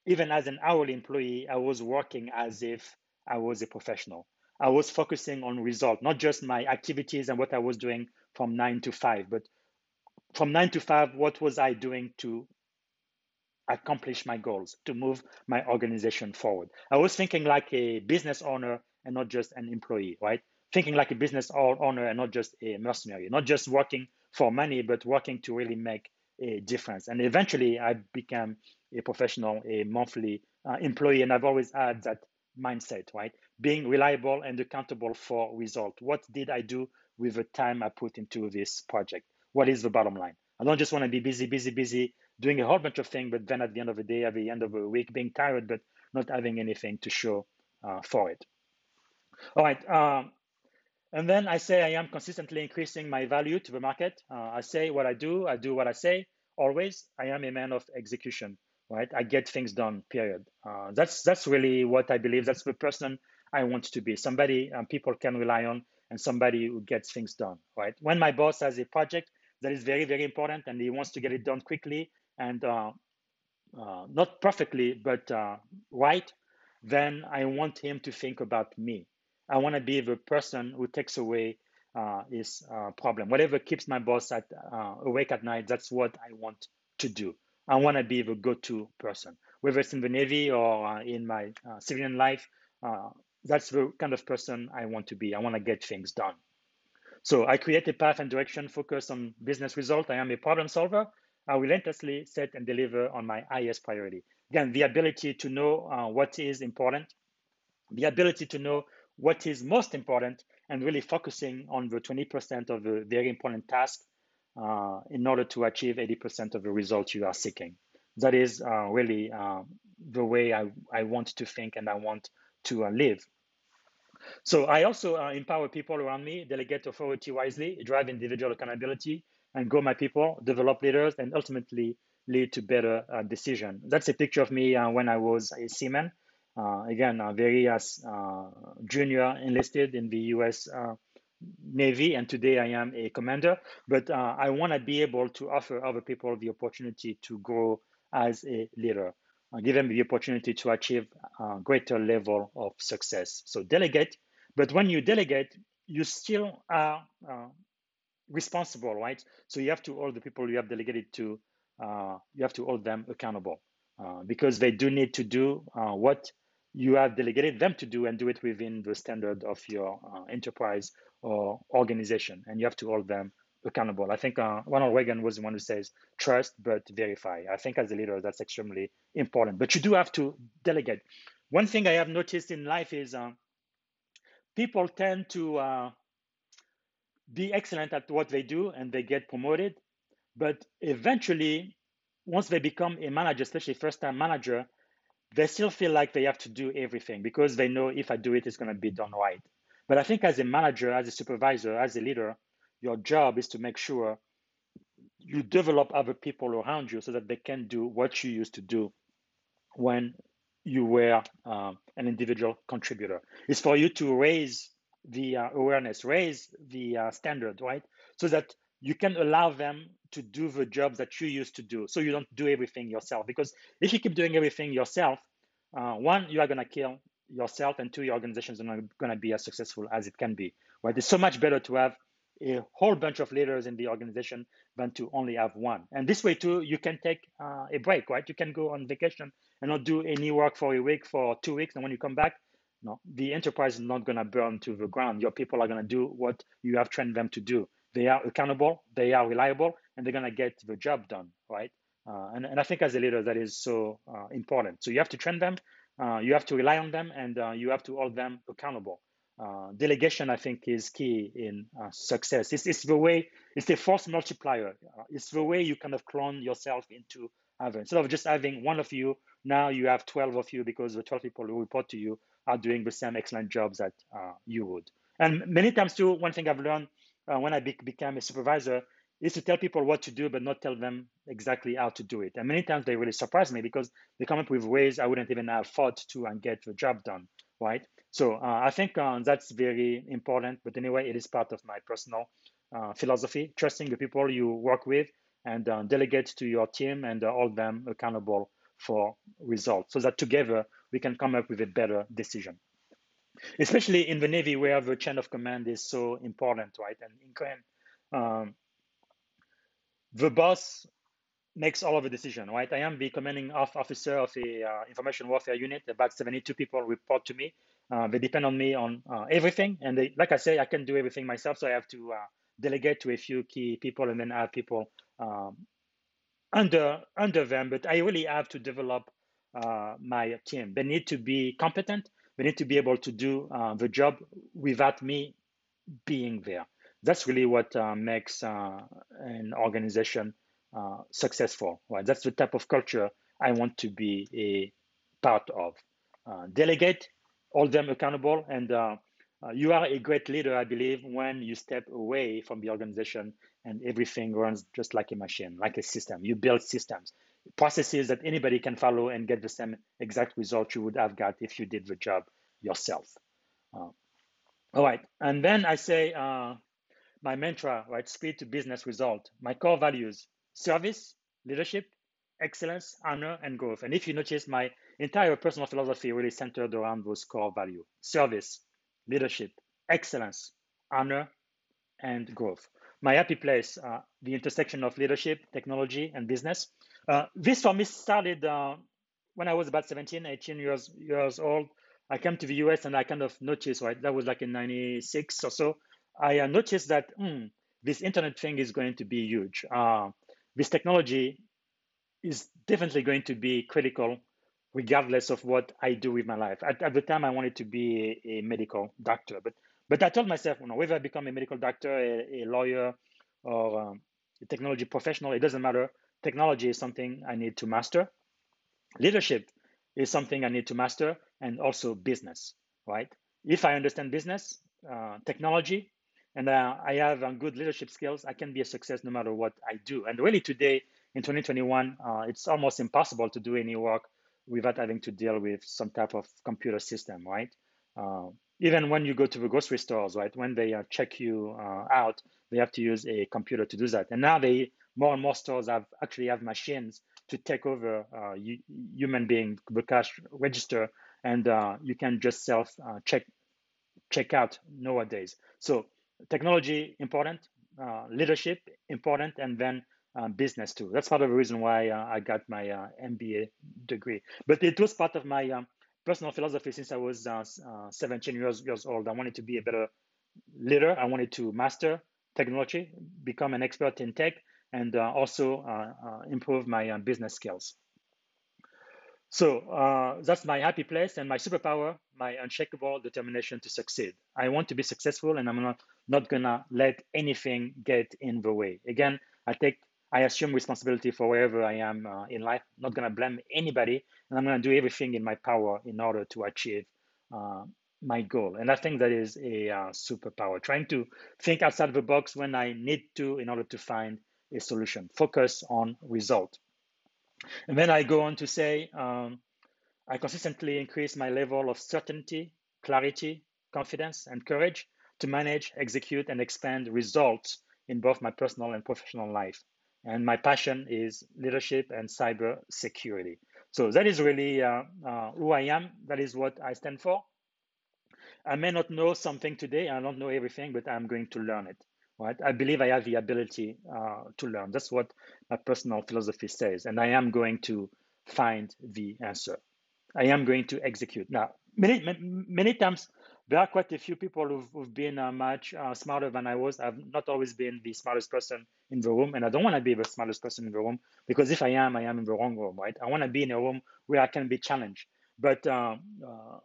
even as an hourly employee, I was working as if I was a professional. I was focusing on result, not just my activities and what I was doing from nine to five, but from nine to five, what was I doing to accomplish my goals, to move my organization forward? I was thinking like a business owner and not just an employee, right? Thinking like a business owner and not just a mercenary, not just working for money, but working to really make a difference. And eventually, I became a professional, a monthly uh, employee, and I've always had that mindset, right? Being reliable and accountable for result. What did I do with the time I put into this project? What is the bottom line? I don't just want to be busy, busy, busy, doing a whole bunch of things, but then at the end of the day, at the end of the week, being tired, but not having anything to show uh, for it. All right. Um, and then I say I am consistently increasing my value to the market. Uh, I say what I do, I do what I say. Always, I am a man of execution, right? I get things done. Period. Uh, that's that's really what I believe. That's the person I want to be. Somebody um, people can rely on, and somebody who gets things done, right? When my boss has a project that is very very important and he wants to get it done quickly and uh, uh not perfectly but uh, right, then I want him to think about me I want to be the person who takes away uh, his uh, problem. Whatever keeps my boss at uh, awake at night, that's what I want to do. I want to be the go-to person, whether it's in the Navy or in my civilian life. That's the kind of person I want to be. I want to get things done. So I create a path and direction focused on business result. I am a problem solver. I relentlessly set and deliver on my highest priority. Again, the ability to know what is important, the ability to know what is most important and really focusing on the 20% of the very important task uh, in order to achieve 80% of the results you are seeking. That is uh, really uh, the way I, I want to think and I want to uh, live. So I also uh, empower people around me, delegate authority wisely, drive individual accountability, and grow my people, develop leaders, and ultimately lead to better uh, decision. That's a picture of me when I was a seaman. Uh, again, uh, very as uh, junior enlisted in the U.S. Navy, and today I am a commander. But I want to be able to offer other people the opportunity to grow as a leader, give them the opportunity to achieve a greater level of success. So delegate, but when you delegate, you still are uh, responsible, right? So you have to hold the people you have delegated to, uh, you have to hold them accountable uh, because they do need to do what you have delegated them to do and do it within the standard of your uh, enterprise or organization, and you have to hold them accountable. I think uh, Ronald Reagan was the one who says trust but verify. I think as a leader, that's extremely important. But you do have to delegate. One thing I have noticed in life is uh, people tend to uh, be excellent at what they do and they get promoted, but eventually, once they become a manager, especially first-time manager, they still feel like they have to do everything because they know if I do it, it's going to be done right. But I think as a manager, as a supervisor, as a leader, your job is to make sure you develop other people around you so that they can do what you used to do when you were uh, an individual contributor. It's for you to raise the uh, awareness, raise the uh, standard, right? So that you can allow them to do the jobs that you used to do. So you don't do everything yourself. Because if you keep doing everything yourself, uh, one, you are going to kill yourself, and two, your organization is not going to be as successful as it can be, right? It's so much better to have a whole bunch of leaders in the organization than to only have one. And this way, too, you can take uh, a break, right? You can go on vacation and not do any work for a week, for two weeks, and when you come back, no, the enterprise is not going to burn to the ground. Your people are going to do what you have trained them to do. They are accountable, they are reliable, and they're going to get the job done, right? Uh, and, and I think as a leader, that is so uh, important. So you have to train them, uh, you have to rely on them, and uh, you have to hold them accountable. Uh, delegation, I think, is key in uh, success. It's, it's the way, it's the force multiplier. it's the way you kind of clone yourself into having. Instead of just having one of you, now you have 12 of you because the 12 people who report to you are doing the same excellent jobs that you would. And many times, too, one thing I've learned when I be- became a supervisor is to tell people what to do, but not tell them exactly how to do it. And many times they really surprise me because they come up with ways I wouldn't even have thought to and get the job done, right? So uh, I think uh, that's very important. But anyway, it is part of my personal uh, philosophy: trusting the people you work with and uh, delegate to your team and uh, hold them accountable for results, so that together we can come up with a better decision. Especially in the Navy, where the chain of command is so important, right? And in um, the boss makes all of the decision, right? I am the commanding officer of a uh, information warfare unit. About 72 people report to me. Uh, they depend on me on uh, everything, and they, like I say, I can do everything myself. So I have to uh, delegate to a few key people, and then have people um, under under them. But I really have to develop uh, my team. They need to be competent. They need to be able to do uh, the job without me being there that's really what uh, makes uh, an organization uh, successful. Right? That's the type of culture I want to be a part of. Delegate, hold them accountable, and you are a great leader, I believe, when you step away from the organization and everything runs just like a machine, like a system. You build systems, processes that anybody can follow and get the same exact result you would have got if you did the job yourself. all right, and then I say my mantra, right? Speed to business result. My core values service, leadership, excellence, honor, and growth. And if you notice, my entire personal philosophy really centered around those core values service, leadership, excellence, honor, and growth. My happy place, uh, the intersection of leadership, technology, and business. Uh, this for me started uh, when I was about 17, 18 years, years old. I came to the US and I kind of noticed, right? That was like in 96 or so. I uh, noticed that mm, this internet thing is going to be huge. Uh, this technology is definitely going to be critical regardless of what I do with my life. At, at the time, I wanted to be a, a, medical doctor, but but I told myself, you know, whether I become a medical doctor, a, a lawyer, or um, a technology professional, it doesn't matter. Technology is something I need to master. Leadership is something I need to master, and also business, right? If I understand business, uh, technology, and uh, I have um, good leadership skills, I can be a success no matter what I do. And really, today in 2021, uh, it's almost impossible to do any work without having to deal with some type of computer system, right? Uh, even when you go to the grocery stores, right, when they uh, check you out, they have to use a computer to do that. And now they more and more stores have actually have machines to take over uh, human being the cash register, and you can just self check check out nowadays. So technology important, uh, leadership important, and then uh, business too. That's part of the reason why uh, I got my uh, MBA degree. But it was part of my um, personal philosophy since I was uh, uh, 17 years, years old. I wanted to be a better leader. I wanted to master technology, become an expert in tech, and also improve my business skills. So uh, that's my happy place and my superpower, my unshakable determination to succeed. I want to be successful and I'm not, not gonna let anything get in the way. Again, I take, I assume responsibility for wherever I am uh, in life, not gonna blame anybody, and I'm gonna do everything in my power in order to achieve uh, my goal. And I think that is a uh, superpower, trying to think outside the box when I need to in order to find a solution, focus on result. And then I go on to say, um, I consistently increase my level of certainty, clarity, confidence, and courage to manage, execute, and expand results in both my personal and professional life. And my passion is leadership and cyber security. So that is really uh, uh, who I am. That is what I stand for. I may not know something today. I don't know everything, but I'm going to learn it. Right? I believe I have the ability uh, to learn. That's what my personal philosophy says, and I am going to find the answer. I am going to execute. Now, many many times there are quite a few people who've, who've been uh, much uh, smarter than I was. I've not always been the smartest person in the room, and I don't want to be the smartest person in the room because if I am, I am in the wrong room, right? I want to be in a room where I can be challenged. But uh, uh,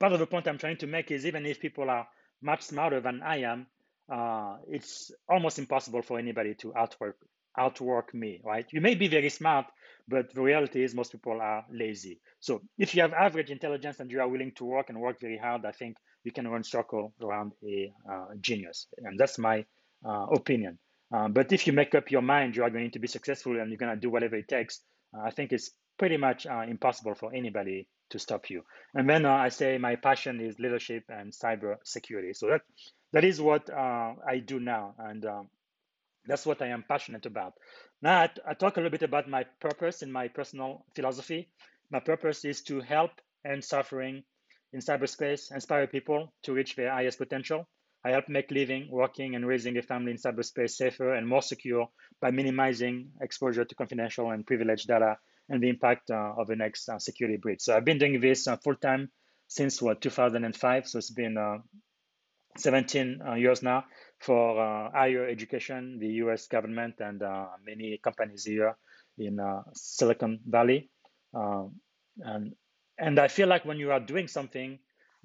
part of the point I'm trying to make is even if people are much smarter than I am, uh, it's almost impossible for anybody to outwork outwork me, right? You may be very smart, but the reality is most people are lazy. So if you have average intelligence and you are willing to work and work very hard, I think you can run circle around a uh, genius, and that's my uh, opinion. Uh, but if you make up your mind you are going to be successful and you're going to do whatever it takes, uh, I think it's pretty much uh, impossible for anybody to stop you. And then I say my passion is leadership and cyber security. So that that is what I do now, and um, that's what I am passionate about. Now, I, I talk a little bit about my purpose and my personal philosophy. My purpose is to help end suffering in cyberspace, inspire people to reach their highest potential. I help make living, working, and raising a family in cyberspace safer and more secure by minimizing exposure to confidential and privileged data and the impact uh, of the next uh, security breach. So I've been doing this uh, full time since what 2005. So it's been uh, 17 uh, years now for uh, higher education, the US government, and uh, many companies here in Silicon Valley. Um, and, and I feel like when you are doing something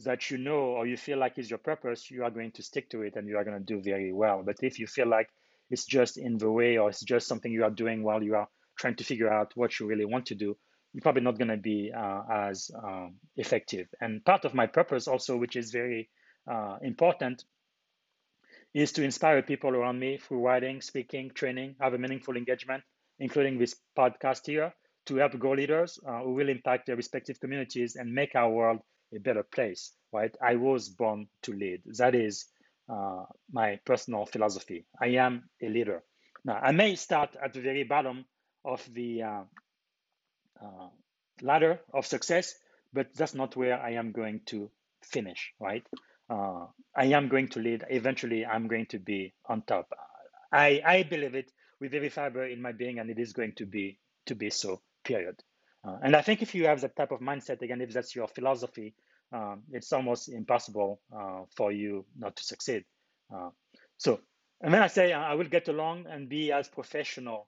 that you know or you feel like is your purpose, you are going to stick to it and you are going to do very well. But if you feel like it's just in the way or it's just something you are doing while you are trying to figure out what you really want to do, you're probably not going to be uh, as um, effective. And part of my purpose also, which is very uh, important is to inspire people around me through writing, speaking, training, have a meaningful engagement, including this podcast here, to help go leaders uh, who will impact their respective communities and make our world a better place. Right? I was born to lead. That is uh, my personal philosophy. I am a leader. Now, I may start at the very bottom of the uh, uh ladder of success, but that's not where I am going to finish. Right? Uh, I am going to lead. Eventually, I'm going to be on top. I, I believe it with every fiber in my being, and it is going to be to be so. Period. Uh, and I think if you have that type of mindset, again, if that's your philosophy, um, it's almost impossible uh, for you not to succeed. Uh, so, and then I say I will get along and be as professional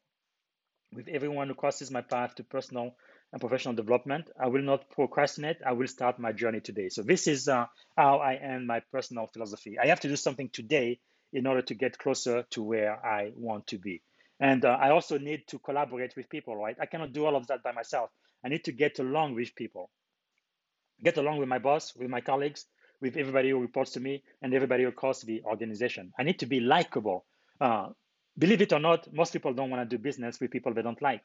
with everyone who crosses my path to personal and professional development. I will not procrastinate. I will start my journey today. So this is uh, how I end my personal philosophy. I have to do something today in order to get closer to where I want to be. And uh, I also need to collaborate with people, right? I cannot do all of that by myself. I need to get along with people, get along with my boss, with my colleagues, with everybody who reports to me, and everybody across the organization. I need to be likable. Uh, believe it or not, most people don't want to do business with people they don't like.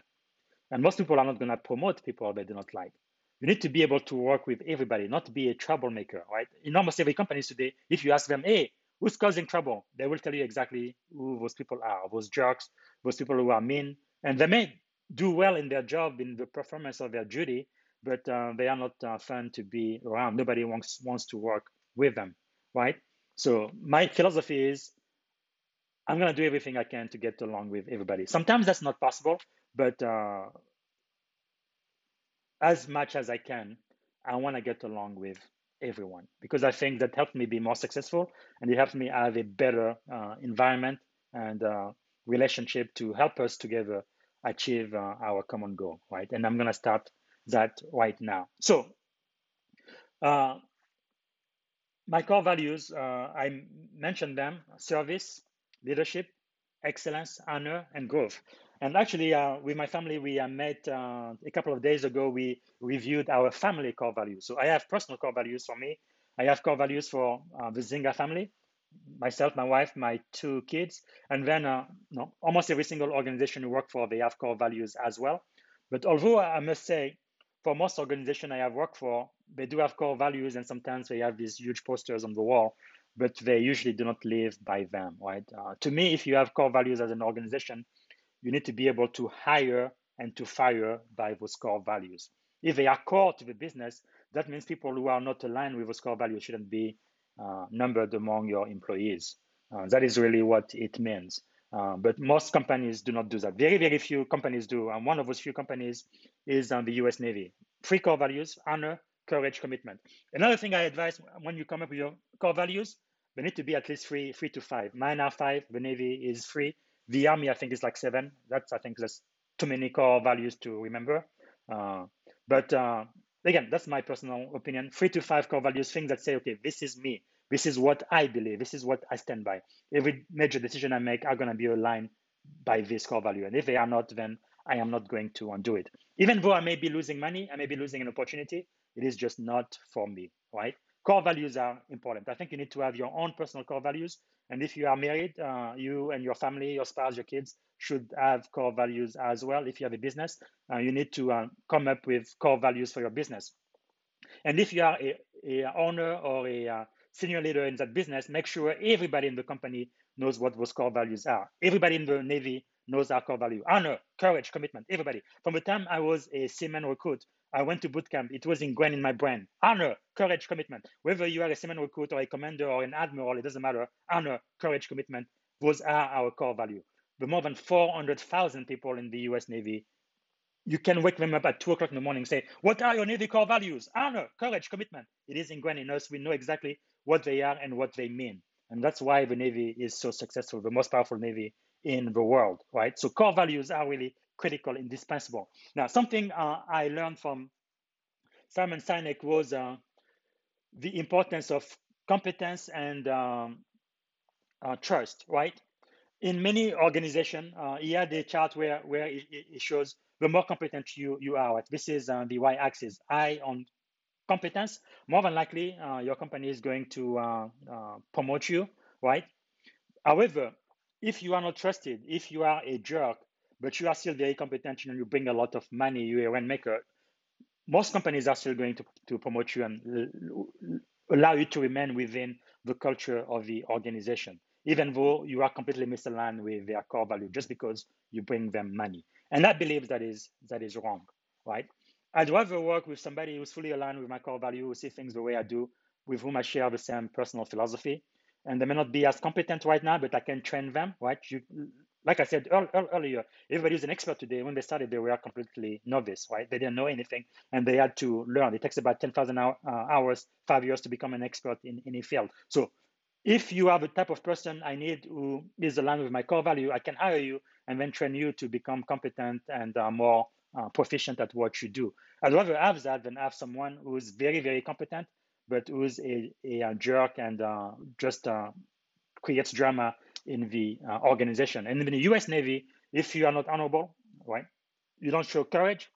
And most people are not going to promote people they do not like. You need to be able to work with everybody, not be a troublemaker, right? In almost every company today, if you ask them, hey, who's causing trouble? They will tell you exactly who those people are, those jerks, those people who are mean. And they may do well in their job, in the performance of their duty, but uh, they are not uh, fun to be around. Nobody wants, wants to work with them, right? So my philosophy is I'm going to do everything I can to get along with everybody. Sometimes that's not possible but uh, as much as I can, I want to get along with everyone because I think that helps me be more successful and it helps me have a better uh, environment and uh, relationship to help us together achieve uh, our common goal, right? And I'm going to start that right now. So, uh, my core values, uh, I mentioned them service, leadership, excellence, honor, and growth. And actually, uh, with my family, we uh, met uh, a couple of days ago. We reviewed our family core values. So I have personal core values for me. I have core values for uh, the Zinga family, myself, my wife, my two kids, and then uh, no, almost every single organization we work for, they have core values as well. But although I must say, for most organizations I have worked for, they do have core values, and sometimes they have these huge posters on the wall, but they usually do not live by them, right? Uh, to me, if you have core values as an organization, you need to be able to hire and to fire by those core values. If they are core to the business, that means people who are not aligned with those core values shouldn't be uh, numbered among your employees. Uh, that is really what it means. Uh, but most companies do not do that. Very, very few companies do. And one of those few companies is um, the US Navy. Three core values honor, courage, commitment. Another thing I advise when you come up with your core values, they need to be at least three, three to five. Mine are five. The Navy is three. The Army, I think, is like seven. That's, I think, that's too many core values to remember. Uh, but uh, again, that's my personal opinion. Three to five core values, things that say, okay, this is me. This is what I believe. This is what I stand by. Every major decision I make are going to be aligned by this core value. And if they are not, then I am not going to undo it. Even though I may be losing money, I may be losing an opportunity, it is just not for me, right? Core values are important. I think you need to have your own personal core values. And if you are married, uh, you and your family, your spouse, your kids should have core values as well. If you have a business, uh, you need to uh, come up with core values for your business. And if you are a, a owner or a uh, senior leader in that business, make sure everybody in the company knows what those core values are. Everybody in the Navy knows our core value honor, courage, commitment, everybody. From the time I was a seaman recruit, I went to boot camp. It was ingrained in my brain. Honor, courage, commitment. Whether you are a seaman recruit or a commander or an admiral, it doesn't matter. Honor, courage, commitment. Those are our core value. The more than 400,000 people in the US Navy, you can wake them up at two o'clock in the morning and say, What are your Navy core values? Honor, courage, commitment. It is ingrained in us. We know exactly what they are and what they mean. And that's why the Navy is so successful, the most powerful Navy in the world, right? So core values are really critical, indispensable. Now, something uh, I learned from Simon Sinek was uh, the importance of competence and um, uh, trust, right? In many organizations, uh, he had a chart where, where it, it, shows the more competent you, you are. This is uh, the y-axis, I on competence, more than likely uh, your company is going to promote you, right? However, if you are not trusted, if you are a jerk, but you are still very competent and you bring a lot of money, you're a rainmaker, most companies are still going to, to promote you and allow you to remain within the culture of the organization, even though you are completely misaligned with their core value just because you bring them money. And I believe that is that is wrong, right? I'd rather work with somebody who's fully aligned with my core value, who see things the way I do, with whom I share the same personal philosophy. And they may not be as competent right now, but I can train them, right? You, like I said earlier, everybody's an expert today. When they started, they were completely novice, right? They didn't know anything and they had to learn. It takes about 10,000 hour, uh, hours, five years to become an expert in, in field. So if you are the type of person I need who is aligned with my core value, I can hire you and then train you to become competent and uh, more uh, proficient at what you do. I'd rather have that than have someone who's very, very competent, but who's a, a, a jerk and uh, just uh, creates drama in the uh, organization. And in the US Navy, if you are not honorable, right, you don't show courage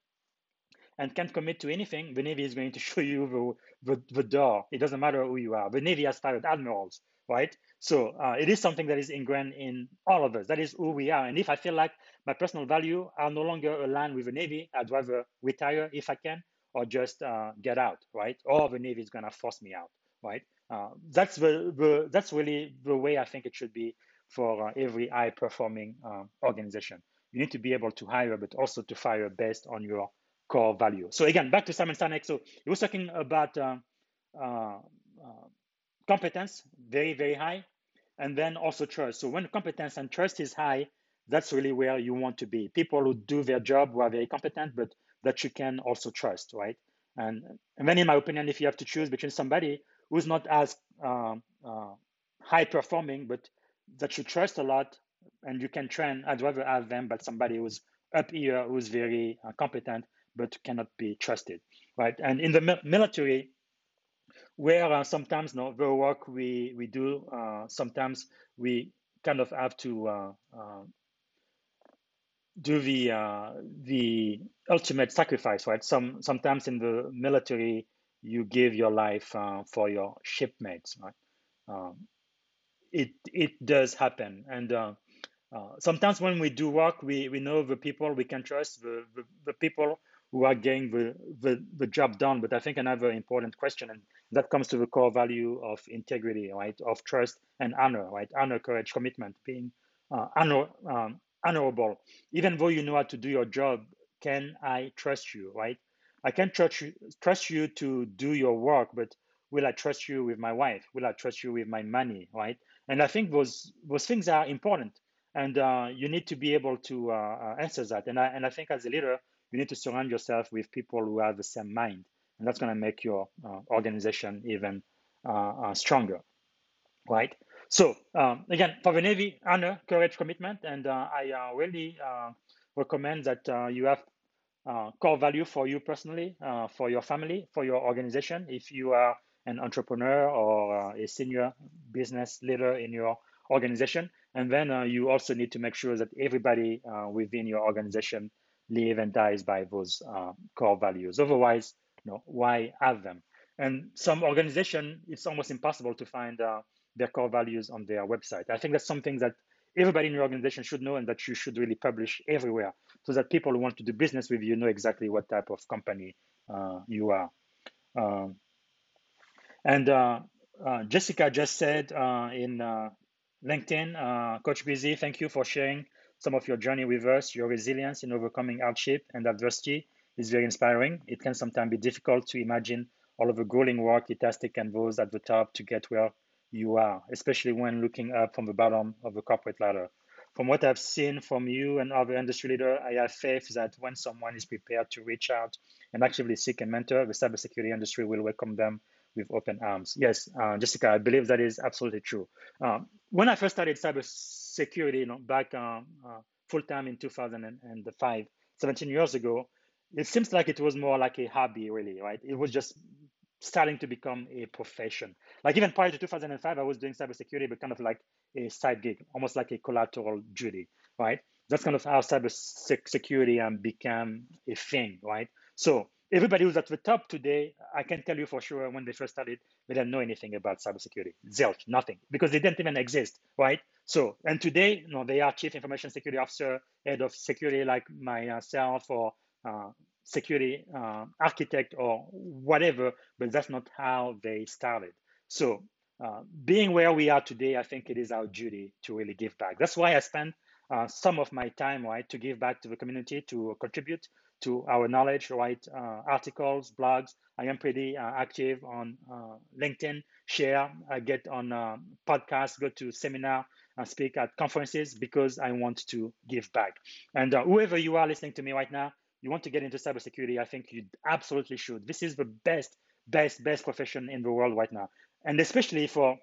and can't commit to anything, the Navy is going to show you the, the, the door. It doesn't matter who you are. The Navy has fired admirals, right? So uh, it is something that is ingrained in all of us. That is who we are. And if I feel like my personal value are no longer aligned with the Navy, I'd rather retire if I can, or just uh, get out, right? Or the Navy is gonna force me out, right? Uh, that's the, the that's really the way I think it should be for uh, every high performing uh, organization. You need to be able to hire, but also to fire based on your core value. So again, back to Simon Sinek. So he was talking about uh, competence, very, very high, and then also trust. So when competence and trust is high, that's really where you want to be. People who do their job who are very competent, but that you can also trust, right? And, and then, in my opinion, if you have to choose between somebody who's not as uh, uh, high performing, but that you trust a lot and you can train, I'd rather have them, but somebody who's up here, who's very uh, competent, but cannot be trusted, right? And in the military, where uh, sometimes no the work we we do uh, sometimes we kind of have to uh, uh do the uh, the ultimate sacrifice right some sometimes in the military you give your life uh, for your shipmates right um, it it does happen and sometimes when we do work we we know the people we can trust the, the, the people who are getting the, the, the job done. But I think another important question, and that comes to the core value of integrity, right? Of trust and honor, right? Honor, courage, commitment, being uh, honor, um, honorable. Even though you know how to do your job, can I trust you, right? I can trust you, trust you to do your work, but will I trust you with my wife? Will I trust you with my money, right? And I think those those things are important, and uh, you need to be able to uh, uh, answer that. And I and I think as a leader, you need to surround yourself with people who have the same mind, and that's going to make your uh, organization even uh, uh, stronger, right? So um, again, for the Navy, honor, courage, commitment, and I really recommend that you have core value for you personally, for your family, for your organization. If you are an entrepreneur or uh, a senior business leader in your organization, and then uh, you also need to make sure that everybody uh, within your organization live and dies by those core values. Otherwise, you know, why have them? And some organization, it's almost impossible to find their core values on their website. I think that's something that everybody in your organization should know and that you should really publish everywhere so that people who want to do business with you know exactly what type of company uh, you are. Um, and uh, uh, Jessica just said uh, in uh, LinkedIn, uh, Coach BZ, thank you for sharing some of your journey with us. Your resilience in overcoming hardship and adversity is very inspiring. It can sometimes be difficult to imagine all of the grueling work it has taken those at the top to get where you are, especially when looking up from the bottom of the corporate ladder. From what I've seen from you and other industry leaders, I have faith that when someone is prepared to reach out and actively seek a mentor, the cybersecurity industry will welcome them with open arms. Yes, uh, Jessica, I believe that is absolutely true. Um, when I first started cybersecurity, you know, back um, uh, full time in 2005, 17 years ago, it seems like it was more like a hobby, really, right? It was just starting to become a profession. Like even prior to 2005, I was doing cybersecurity, but kind of like a side gig, almost like a collateral duty, right? That's kind of how cybersecurity um, became a thing, right? So everybody who's at the top today, I can tell you for sure when they first started, they didn't know anything about cybersecurity. Zilch, nothing, because they didn't even exist, right? So, and today, you know, they are chief information security officer, head of security like myself, or uh, security uh, architect or whatever, but that's not how they started. So uh, being where we are today, I think it is our duty to really give back. That's why I spend uh, some of my time, right, to give back to the community, to contribute to our knowledge, write uh, articles, blogs. I am pretty uh, active on uh, LinkedIn, share, I get on podcasts, go to seminar, and speak at conferences because I want to give back. And whoever you are listening to me right now, you want to get into cybersecurity, I think you absolutely should. This is the best, best, best profession in the world right now. And especially for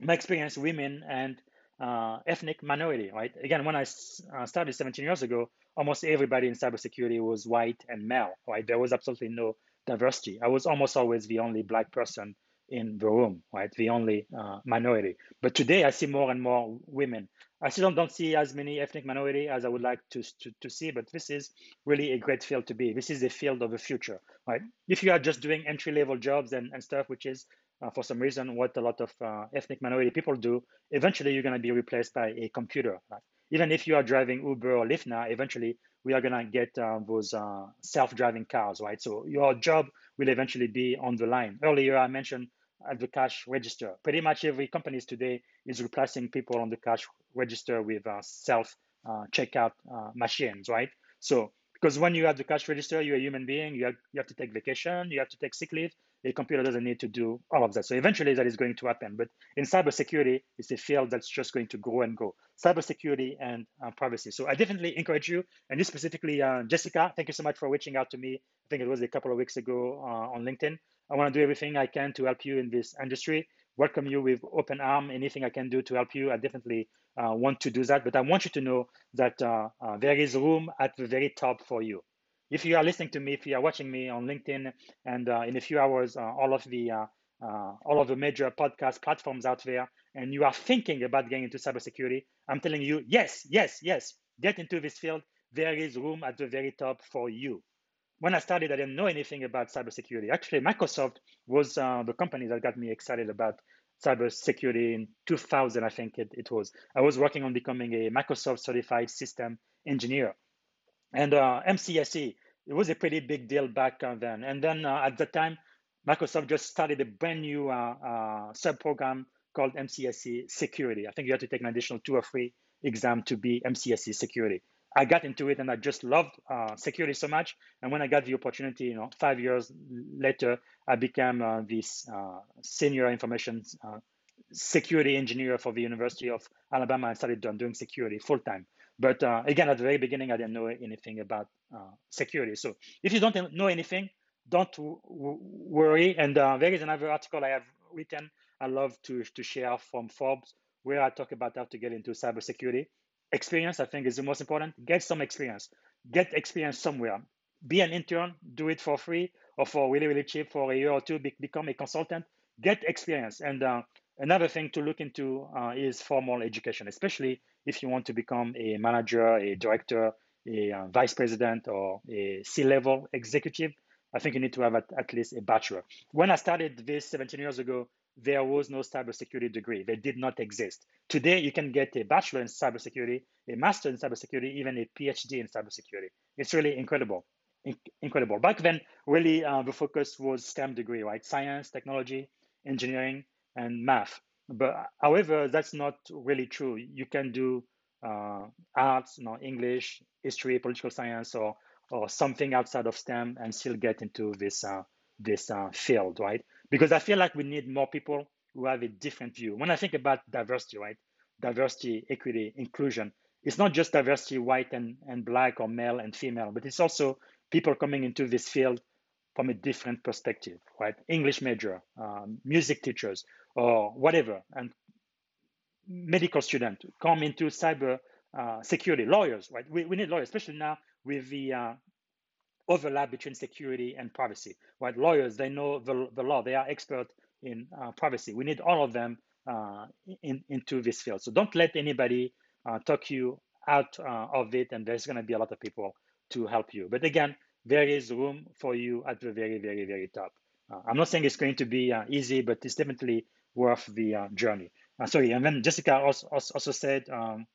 my experience, women and uh, ethnic minority, right? Again, when I uh, started 17 years ago, almost everybody in cybersecurity was white and male, right? There was absolutely no diversity. I was almost always the only black person in the room, right? The only uh, minority. But today I see more and more women. I still don't see as many ethnic minority as I would like to, to, to see, but this is really a great field to be. This is the field of the future, right? If you are just doing entry level jobs and, and stuff, which is for some reason what a lot of uh, ethnic minority people do, eventually you're going to be replaced by a computer. Right? Even if you are driving Uber or Lyft now, eventually we are going to get uh, those uh, self-driving cars, right? So your job will eventually be on the line. Earlier I mentioned at the cash register. Pretty much every companies today is replacing people on the cash register with uh, self uh, checkout uh, machines, right? So because when you have the cash register, you're a human being. You have, you have to take vacation. You have to take sick leave. A computer doesn't need to do all of that. So eventually, that is going to happen. But in cybersecurity, it's a field that's just going to grow and grow. Cybersecurity and uh, privacy. So I definitely encourage you, and you specifically, uh, Jessica. Thank you so much for reaching out to me. I think it was a couple of weeks ago uh, on LinkedIn. I want to do everything I can to help you in this industry. Welcome you with open arm. Anything I can do to help you, I definitely uh, want to do that. But I want you to know that uh, uh, there is room at the very top for you. If you are listening to me, if you are watching me on LinkedIn, and uh, in a few hours, uh, all of the uh, all of the major podcast platforms out there, and you are thinking about getting into cybersecurity, I'm telling you, yes, yes, yes, get into this field. There is room at the very top for you when I started, I didn't know anything about cybersecurity. Actually, Microsoft was uh, the company that got me excited about cybersecurity in 2000, I think it, it was. I was working on becoming a Microsoft certified system engineer. And uh, MCSE it was a pretty big deal back then. And then at the time, Microsoft just started a brand new sub program called MCSE Security. I think you have to take an additional two or three exam to be MCSE Security. I got into it and I just loved uh, security so much. And when I got the opportunity, you know, five years later, I became uh, this uh, senior information uh, security engineer for the University of Alabama. I started doing security full time. But uh, again, at the very beginning, I didn't know anything about uh, security. So if you don't know anything, don't worry. And there is another article I have written. I love to to share from Forbes where I talk about how to get into cybersecurity experience, I think, is the most important. Get some experience. Get experience somewhere. Be an intern, do it for free or for really, really cheap for a year or two, be- become a consultant. Get experience. And uh, another thing to look into uh, is formal education, especially if you want to become a manager, a director, a uh, vice president, or a C level executive. I think you need to have at, at least a bachelor. When I started this 17 years ago, there was no cybersecurity degree. They did not exist. Today, you can get a bachelor in cybersecurity, a master in cybersecurity, even a PhD in cybersecurity. It's really incredible. In- incredible. Back then, really, uh, the focus was STEM degree, right? Science, technology, engineering, and math. But however, that's not really true. You can do uh, arts, you know, English, history, political science, or or something outside of STEM, and still get into this uh, this uh, field, right? Because I feel like we need more people who have a different view. When I think about diversity, right? Diversity, equity, inclusion, it's not just diversity, white and, and black or male and female, but it's also people coming into this field from a different perspective, right? English major, um, music teachers, or whatever, and medical student come into cyber uh, security, lawyers, right? We, we need lawyers, especially now with the uh, overlap between security and privacy. Right? Lawyers, they know the, the law, they are expert in uh, privacy. We need all of them uh, in, into this field. So don't let anybody uh, talk you out uh, of it, and there's going to be a lot of people to help you. But again, there is room for you at the very, very, very top. I'm not saying it's going to be easy, but it's definitely worth the journey. sorry, and then Jessica also, also said, um,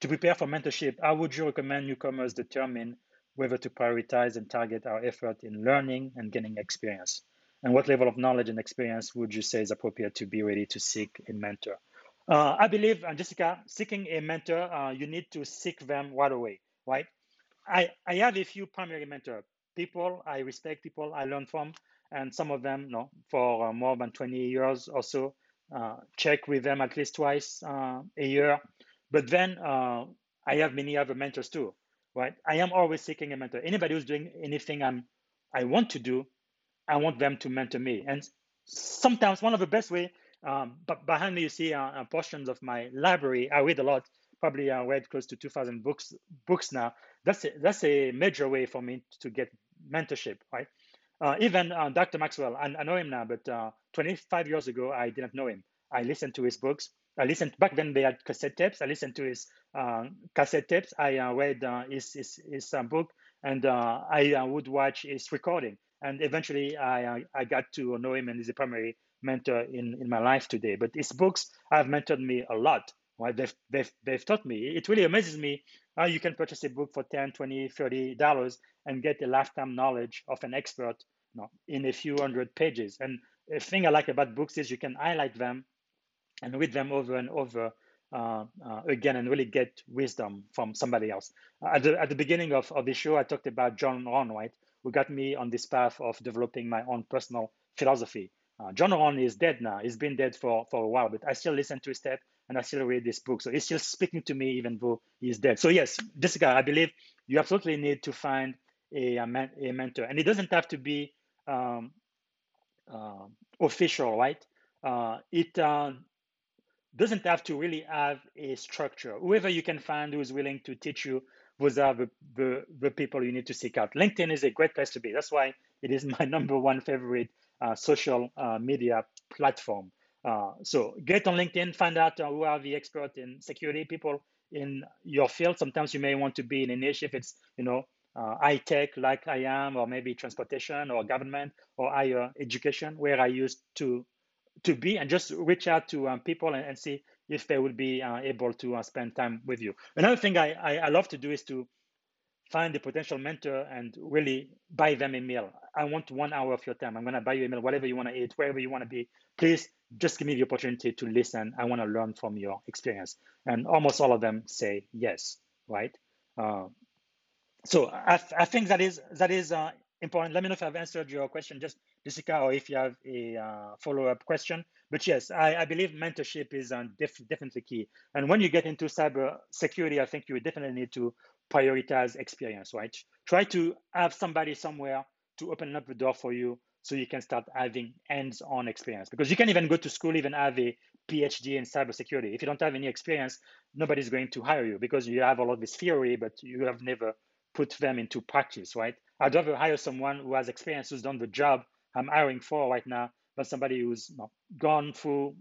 to prepare for mentorship, how would you recommend newcomers determine whether to prioritize and target our effort in learning and gaining experience? And what level of knowledge and experience would you say is appropriate to be ready to seek a mentor? Uh, I believe, uh, Jessica, seeking a mentor, uh, you need to seek them right away, right? I, I have a few primary mentor people I respect, people I learn from, and some of them, know, for uh, more than 20 years or so, uh, check with them at least twice uh, a year. But then I have many other mentors too right? I am always seeking a mentor. Anybody who's doing anything I'm I want to do, I want them to mentor me. And sometimes one of the best way, um, but behind me you see uh, portions of my library. I read a lot. Probably I read close to 2,000 books books now. That's a, that's a major way for me to get mentorship, right? Uh, even uh, Dr. Maxwell, I, I, know him now, but uh, 25 years ago I didn't know him. I listened to his books. I listened back then. They had cassette tapes. I listened to his uh, cassette tapes. I uh, read uh, his his, his book, and I would watch his recording. And eventually, I I got to know him, and he's a primary mentor in in my life today. But his books have mentored me a lot. Right? They've, they've, they've taught me. It really amazes me how you can purchase a book for 10, 20, 30 dollars and get a lifetime knowledge of an expert you know, in a few hundred pages. And a thing I like about books is you can highlight them and read them over and over uh, uh, again and really get wisdom from somebody else. At the, at the beginning of, of the show, I talked about John Rohn, right, who got me on this path of developing my own personal philosophy. Uh, John Rohn is dead now. He's been dead for, for a while, but I still listen to his tape and I still read this book. So he's still speaking to me even though he's dead. So yes, Jessica, I believe you absolutely need to find a, a, man, a mentor. And it doesn't have to be um, uh, official, right? Uh, it uh, doesn't have to really have a structure. Whoever you can find who's willing to teach you, those are the, the, the people you need to seek out. LinkedIn is a great place to be. That's why it is my number one favorite uh, social uh, media platform. Uh, so get on LinkedIn, find out uh, who are the experts in security, people in your field. Sometimes you may want to be in a niche if it's, you know, uh, high tech like I am, or maybe transportation or government or higher education, where I used to to be and just reach out to um, people and, and, see if they would be uh, able to uh, spend time with you. Another thing I, I, I, love to do is to find a potential mentor and really buy them a meal. I want one hour of your time. I'm going to buy you a meal, whatever you want to eat, wherever you want to be. Please just give me the opportunity to listen. I want to learn from your experience. And almost all of them say yes, right? Uh, so I, I think that is that is uh, important. Let me know if I've answered your question, just Jessica, or if you have a uh, follow-up question. But yes, I, I believe mentorship is uh, def definitely key. And when you get into cyber security, I think you definitely need to prioritize experience, right? Try to have somebody somewhere to open up the door for you so you can start having hands-on experience. Because you can even go to school, even have a PhD in cybersecurity. If you don't have any experience, nobody's going to hire you because you have all of this theory, but you have never put them into practice, right? I'd rather hire someone who has experience, who's done the job I'm hiring for right now, than somebody who's gone through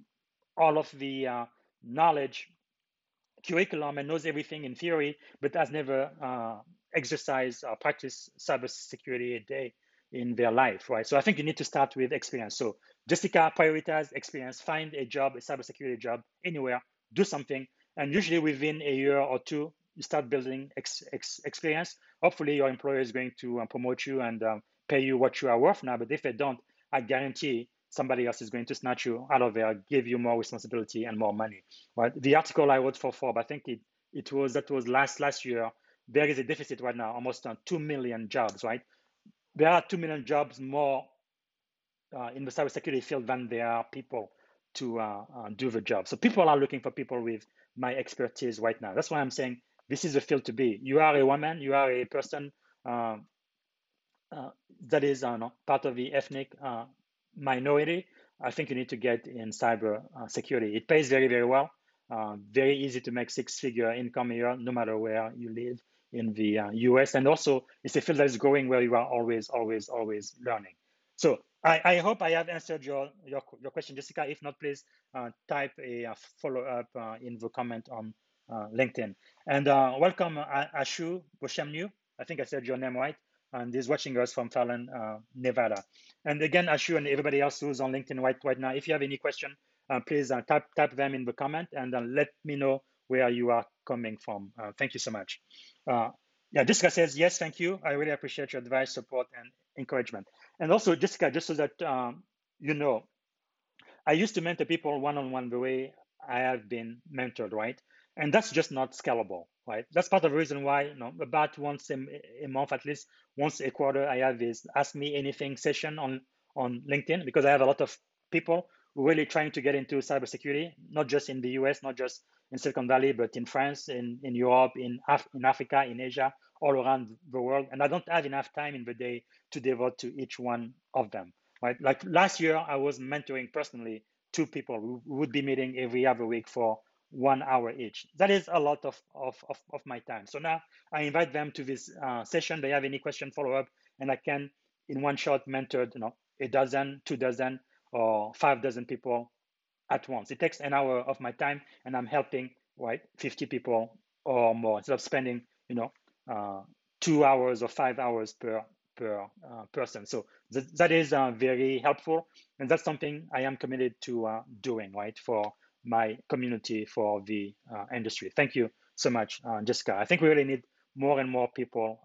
all of the uh, knowledge curriculum and knows everything in theory, but has never uh, exercised or practiced cybersecurity a day in their life, right? So I think you need to start with experience. So Jessica, prioritize experience, find a job, a cybersecurity job anywhere, do something, and usually within a year or two, you start building ex, ex, experience. Hopefully, your employer is going to uh, promote you and um, pay you what you are worth now. But if they don't, I guarantee somebody else is going to snatch you out of there, give you more responsibility and more money. Right? The article I wrote for Forbes, I think it it was that was last last year. There is a deficit right now, almost uh, two million jobs. Right? There are two million jobs more uh, in the cybersecurity field than there are people to uh, uh, do the job. So people are looking for people with my expertise right now. That's why I'm saying this is the field to be. You are a woman, you are a person uh, uh, that is uh, part of the ethnic minority. I think you need to get in cyber security. It pays very, very well. Very easy to make six-figure income here, no matter where you live in the US. And also, it's a field that is growing where you are always, always, always learning. So I, I hope I have answered your, your, your question, Jessica. If not, please type a follow-up in the comment on uh, LinkedIn. And uh, welcome, uh, Ashu Boshemnu. I think I said your name right. And he's watching us from Fallon, uh, Nevada. And again, Ashu and everybody else who's on LinkedIn right, right now, if you have any question, uh, please uh, type, type them in the comment and let me know where you are coming from. thank you so much. yeah, Jessica says, yes, thank you. I really appreciate your advice, support, and encouragement. And also, Jessica, just so that um, you know, I used to mentor people one-on-one -on -one the way I have been mentored, right? and that's just not scalable right that's part of the reason why you know about once a, a month at least once a quarter i have this ask me anything session on on linkedin because i have a lot of people really trying to get into cybersecurity not just in the us not just in silicon valley but in france in, in europe in, Af- in africa in asia all around the world and i don't have enough time in the day to devote to each one of them right like last year i was mentoring personally two people who would be meeting every other week for one hour each. That is a lot of, of, of, of my time. So now I invite them to this uh, session. They have any question, follow up, and I can, in one shot, mentor you know, a dozen, two dozen, or five dozen people at once. It takes an hour of my time, and I'm helping right 50 people or more instead of spending you know uh, two hours or five hours per per uh, person. So th that is uh, very helpful, and that's something I am committed to uh, doing right for my community for the uh, industry. Thank you so much, uh, Jessica. I think we really need more and more people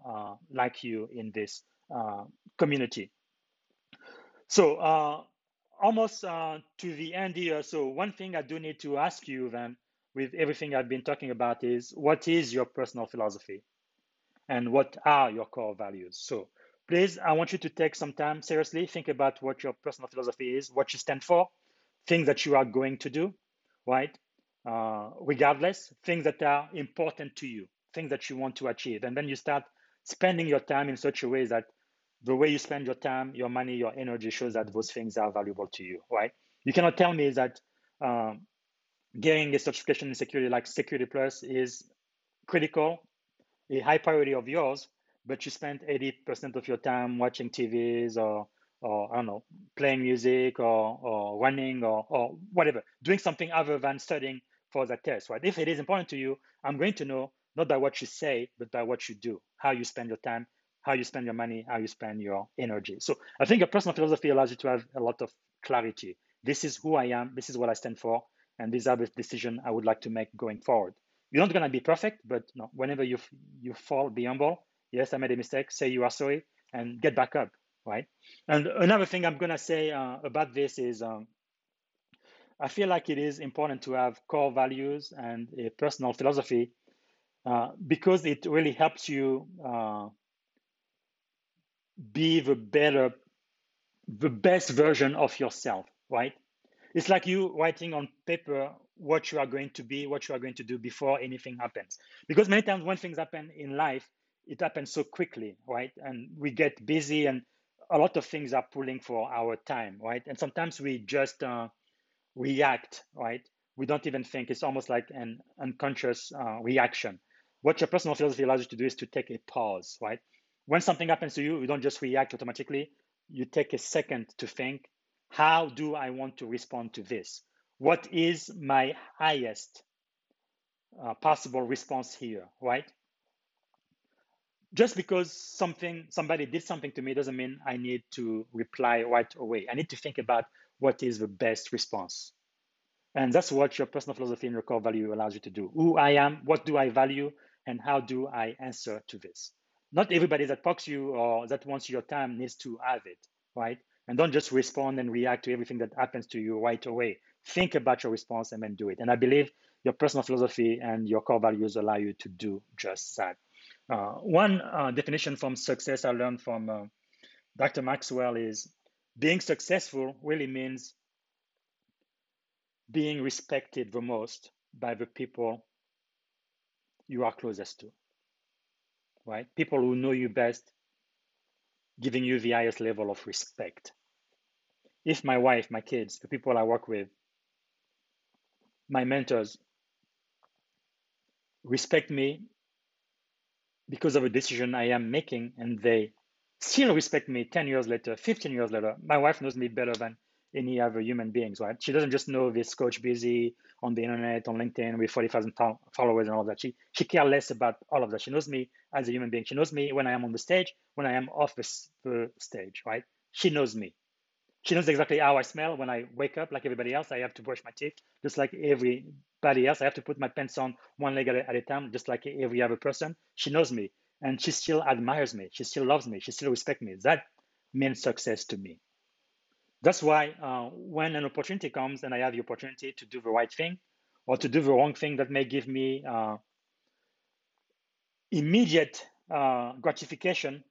like you in this community. So almost uh, to the end here. So one thing I do need to ask you then with everything I've been talking about is what is your personal philosophy and what are your core values? So please, I want you to take some time, seriously, think about what your personal philosophy is, what you stand for, things that you are going to do, right? Uh, regardless, things that are important to you, things that you want to achieve. And then you start spending your time in such a way that the way you spend your time, your money, your energy shows that those things are valuable to you, right? You cannot tell me that um, getting a certification in security like Security Plus is critical, a high priority of yours, but you spend 80% of your time watching TVs or or I don't know, playing music or, or running or, or whatever, doing something other than studying for that test, right? If it is important to you, I'm going to know not by what you say, but by what you do, how you spend your time, how you spend your money, how you spend your energy. So I think a personal philosophy allows you to have a lot of clarity. This is who I am, this is what I stand for, and these are the decisions I would like to make going forward. You're not going to be perfect, but no, whenever you you fall, be humble Yes, I made a mistake. Say you are sorry and get back up, right? And another thing I'm gonna say uh, about this is um, I feel like it is important to have core values and a personal philosophy uh, because it really helps you uh, be the better, the best version of yourself, right? It's like you writing on paper what you are going to be, what you are going to do before anything happens. Because many times when things happen in life, it happens so quickly, right? And we get busy and a lot of things are pulling for our time, right? And sometimes we just uh, react, right? We don't even think. It's almost like an unconscious uh, reaction. What your personal philosophy allows you to do is to take a pause, right? When something happens to you, you don't just react automatically. You take a second to think, how do I want to respond to this? What is my highest uh, possible response here, right? Just because something somebody did something to me doesn't mean I need to reply right away. I need to think about what is the best response. And that's what your personal philosophy and your core value allows you to do. Who I am, what do I value, and how do I answer to this? Not everybody that talks you or that wants your time needs to have it, right? And don't just respond and react to everything that happens to you right away. Think about your response and then do it. And I believe your personal philosophy and your core values allow you to do just that. Uh, one uh, definition from success I learned from uh, Dr. Maxwell is being successful really means being respected the most by the people you are closest to, right? People who know you best, giving you the highest level of respect. If my wife, my kids, the people I work with, my mentors respect me because of a decision I am making and they still respect me 10 years later, 15 years later. My wife knows me better than any other human beings, right? She doesn't just know this coach BZ on the internet, on LinkedIn with 40,000 followers and all that. She, she cares less about all of that. She knows me as a human being. She knows me when I am on the stage, when I am off the, the stage, right? She knows me. She knows exactly how I smell when I wake up, like everybody else. I have to brush my teeth, just like everybody else. I have to put my pants on one leg at a, at a time, just like every other person. She knows me and she still admires me. She still loves me. She still respects me. That means success to me. That's why uh, when an opportunity comes and I have the opportunity to do the right thing or to do the wrong thing that may give me uh, immediate uh, gratification,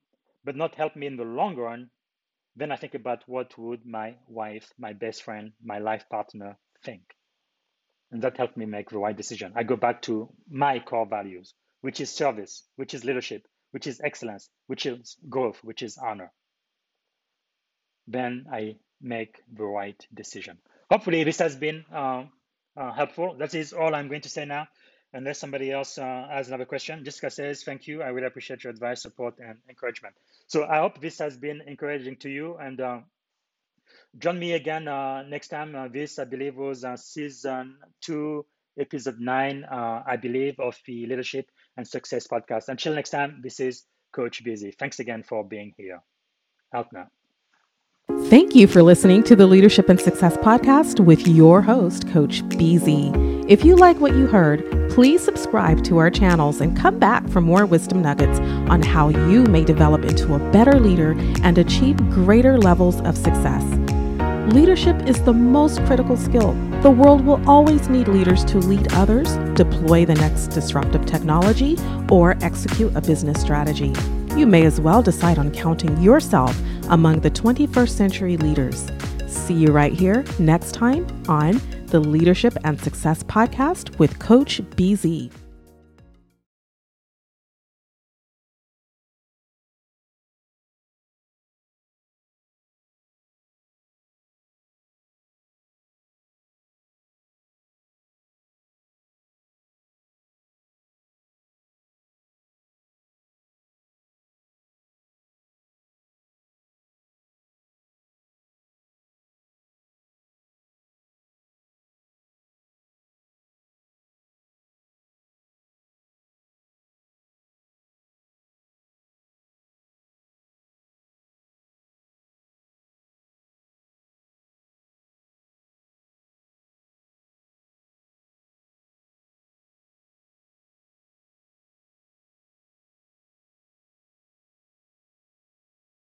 but not help me in the long run, then I think about what would my wife, my best friend, my life partner think. And that helped me make the right decision. I go back to my core values, which is service, which is leadership, which is excellence, which is growth, which is honor. Then I make the right decision. Hopefully, this has been uh, uh, helpful. That is all I'm going to say now unless somebody else uh, has another question. Jessica says, thank you. I really appreciate your advice, support, and encouragement. So I hope this has been encouraging to you. And uh, join me again uh, next time. Uh, this, I believe, was season two, episode nine, I believe, of the Leadership and Success podcast. Until next time, this is Coach BZ. Thanks again for being here. Out now. Thank you for listening to the Leadership and Success Podcast with your host, Coach BZ. If you like what you heard, please subscribe to our channels and come back for more wisdom nuggets on how you may develop into a better leader and achieve greater levels of success. Leadership is the most critical skill. The world will always need leaders to lead others, deploy the next disruptive technology, or execute a business strategy. You may as well decide on counting yourself among the 21st century leaders. See you right here next time on the Leadership and Success Podcast with Coach BZ.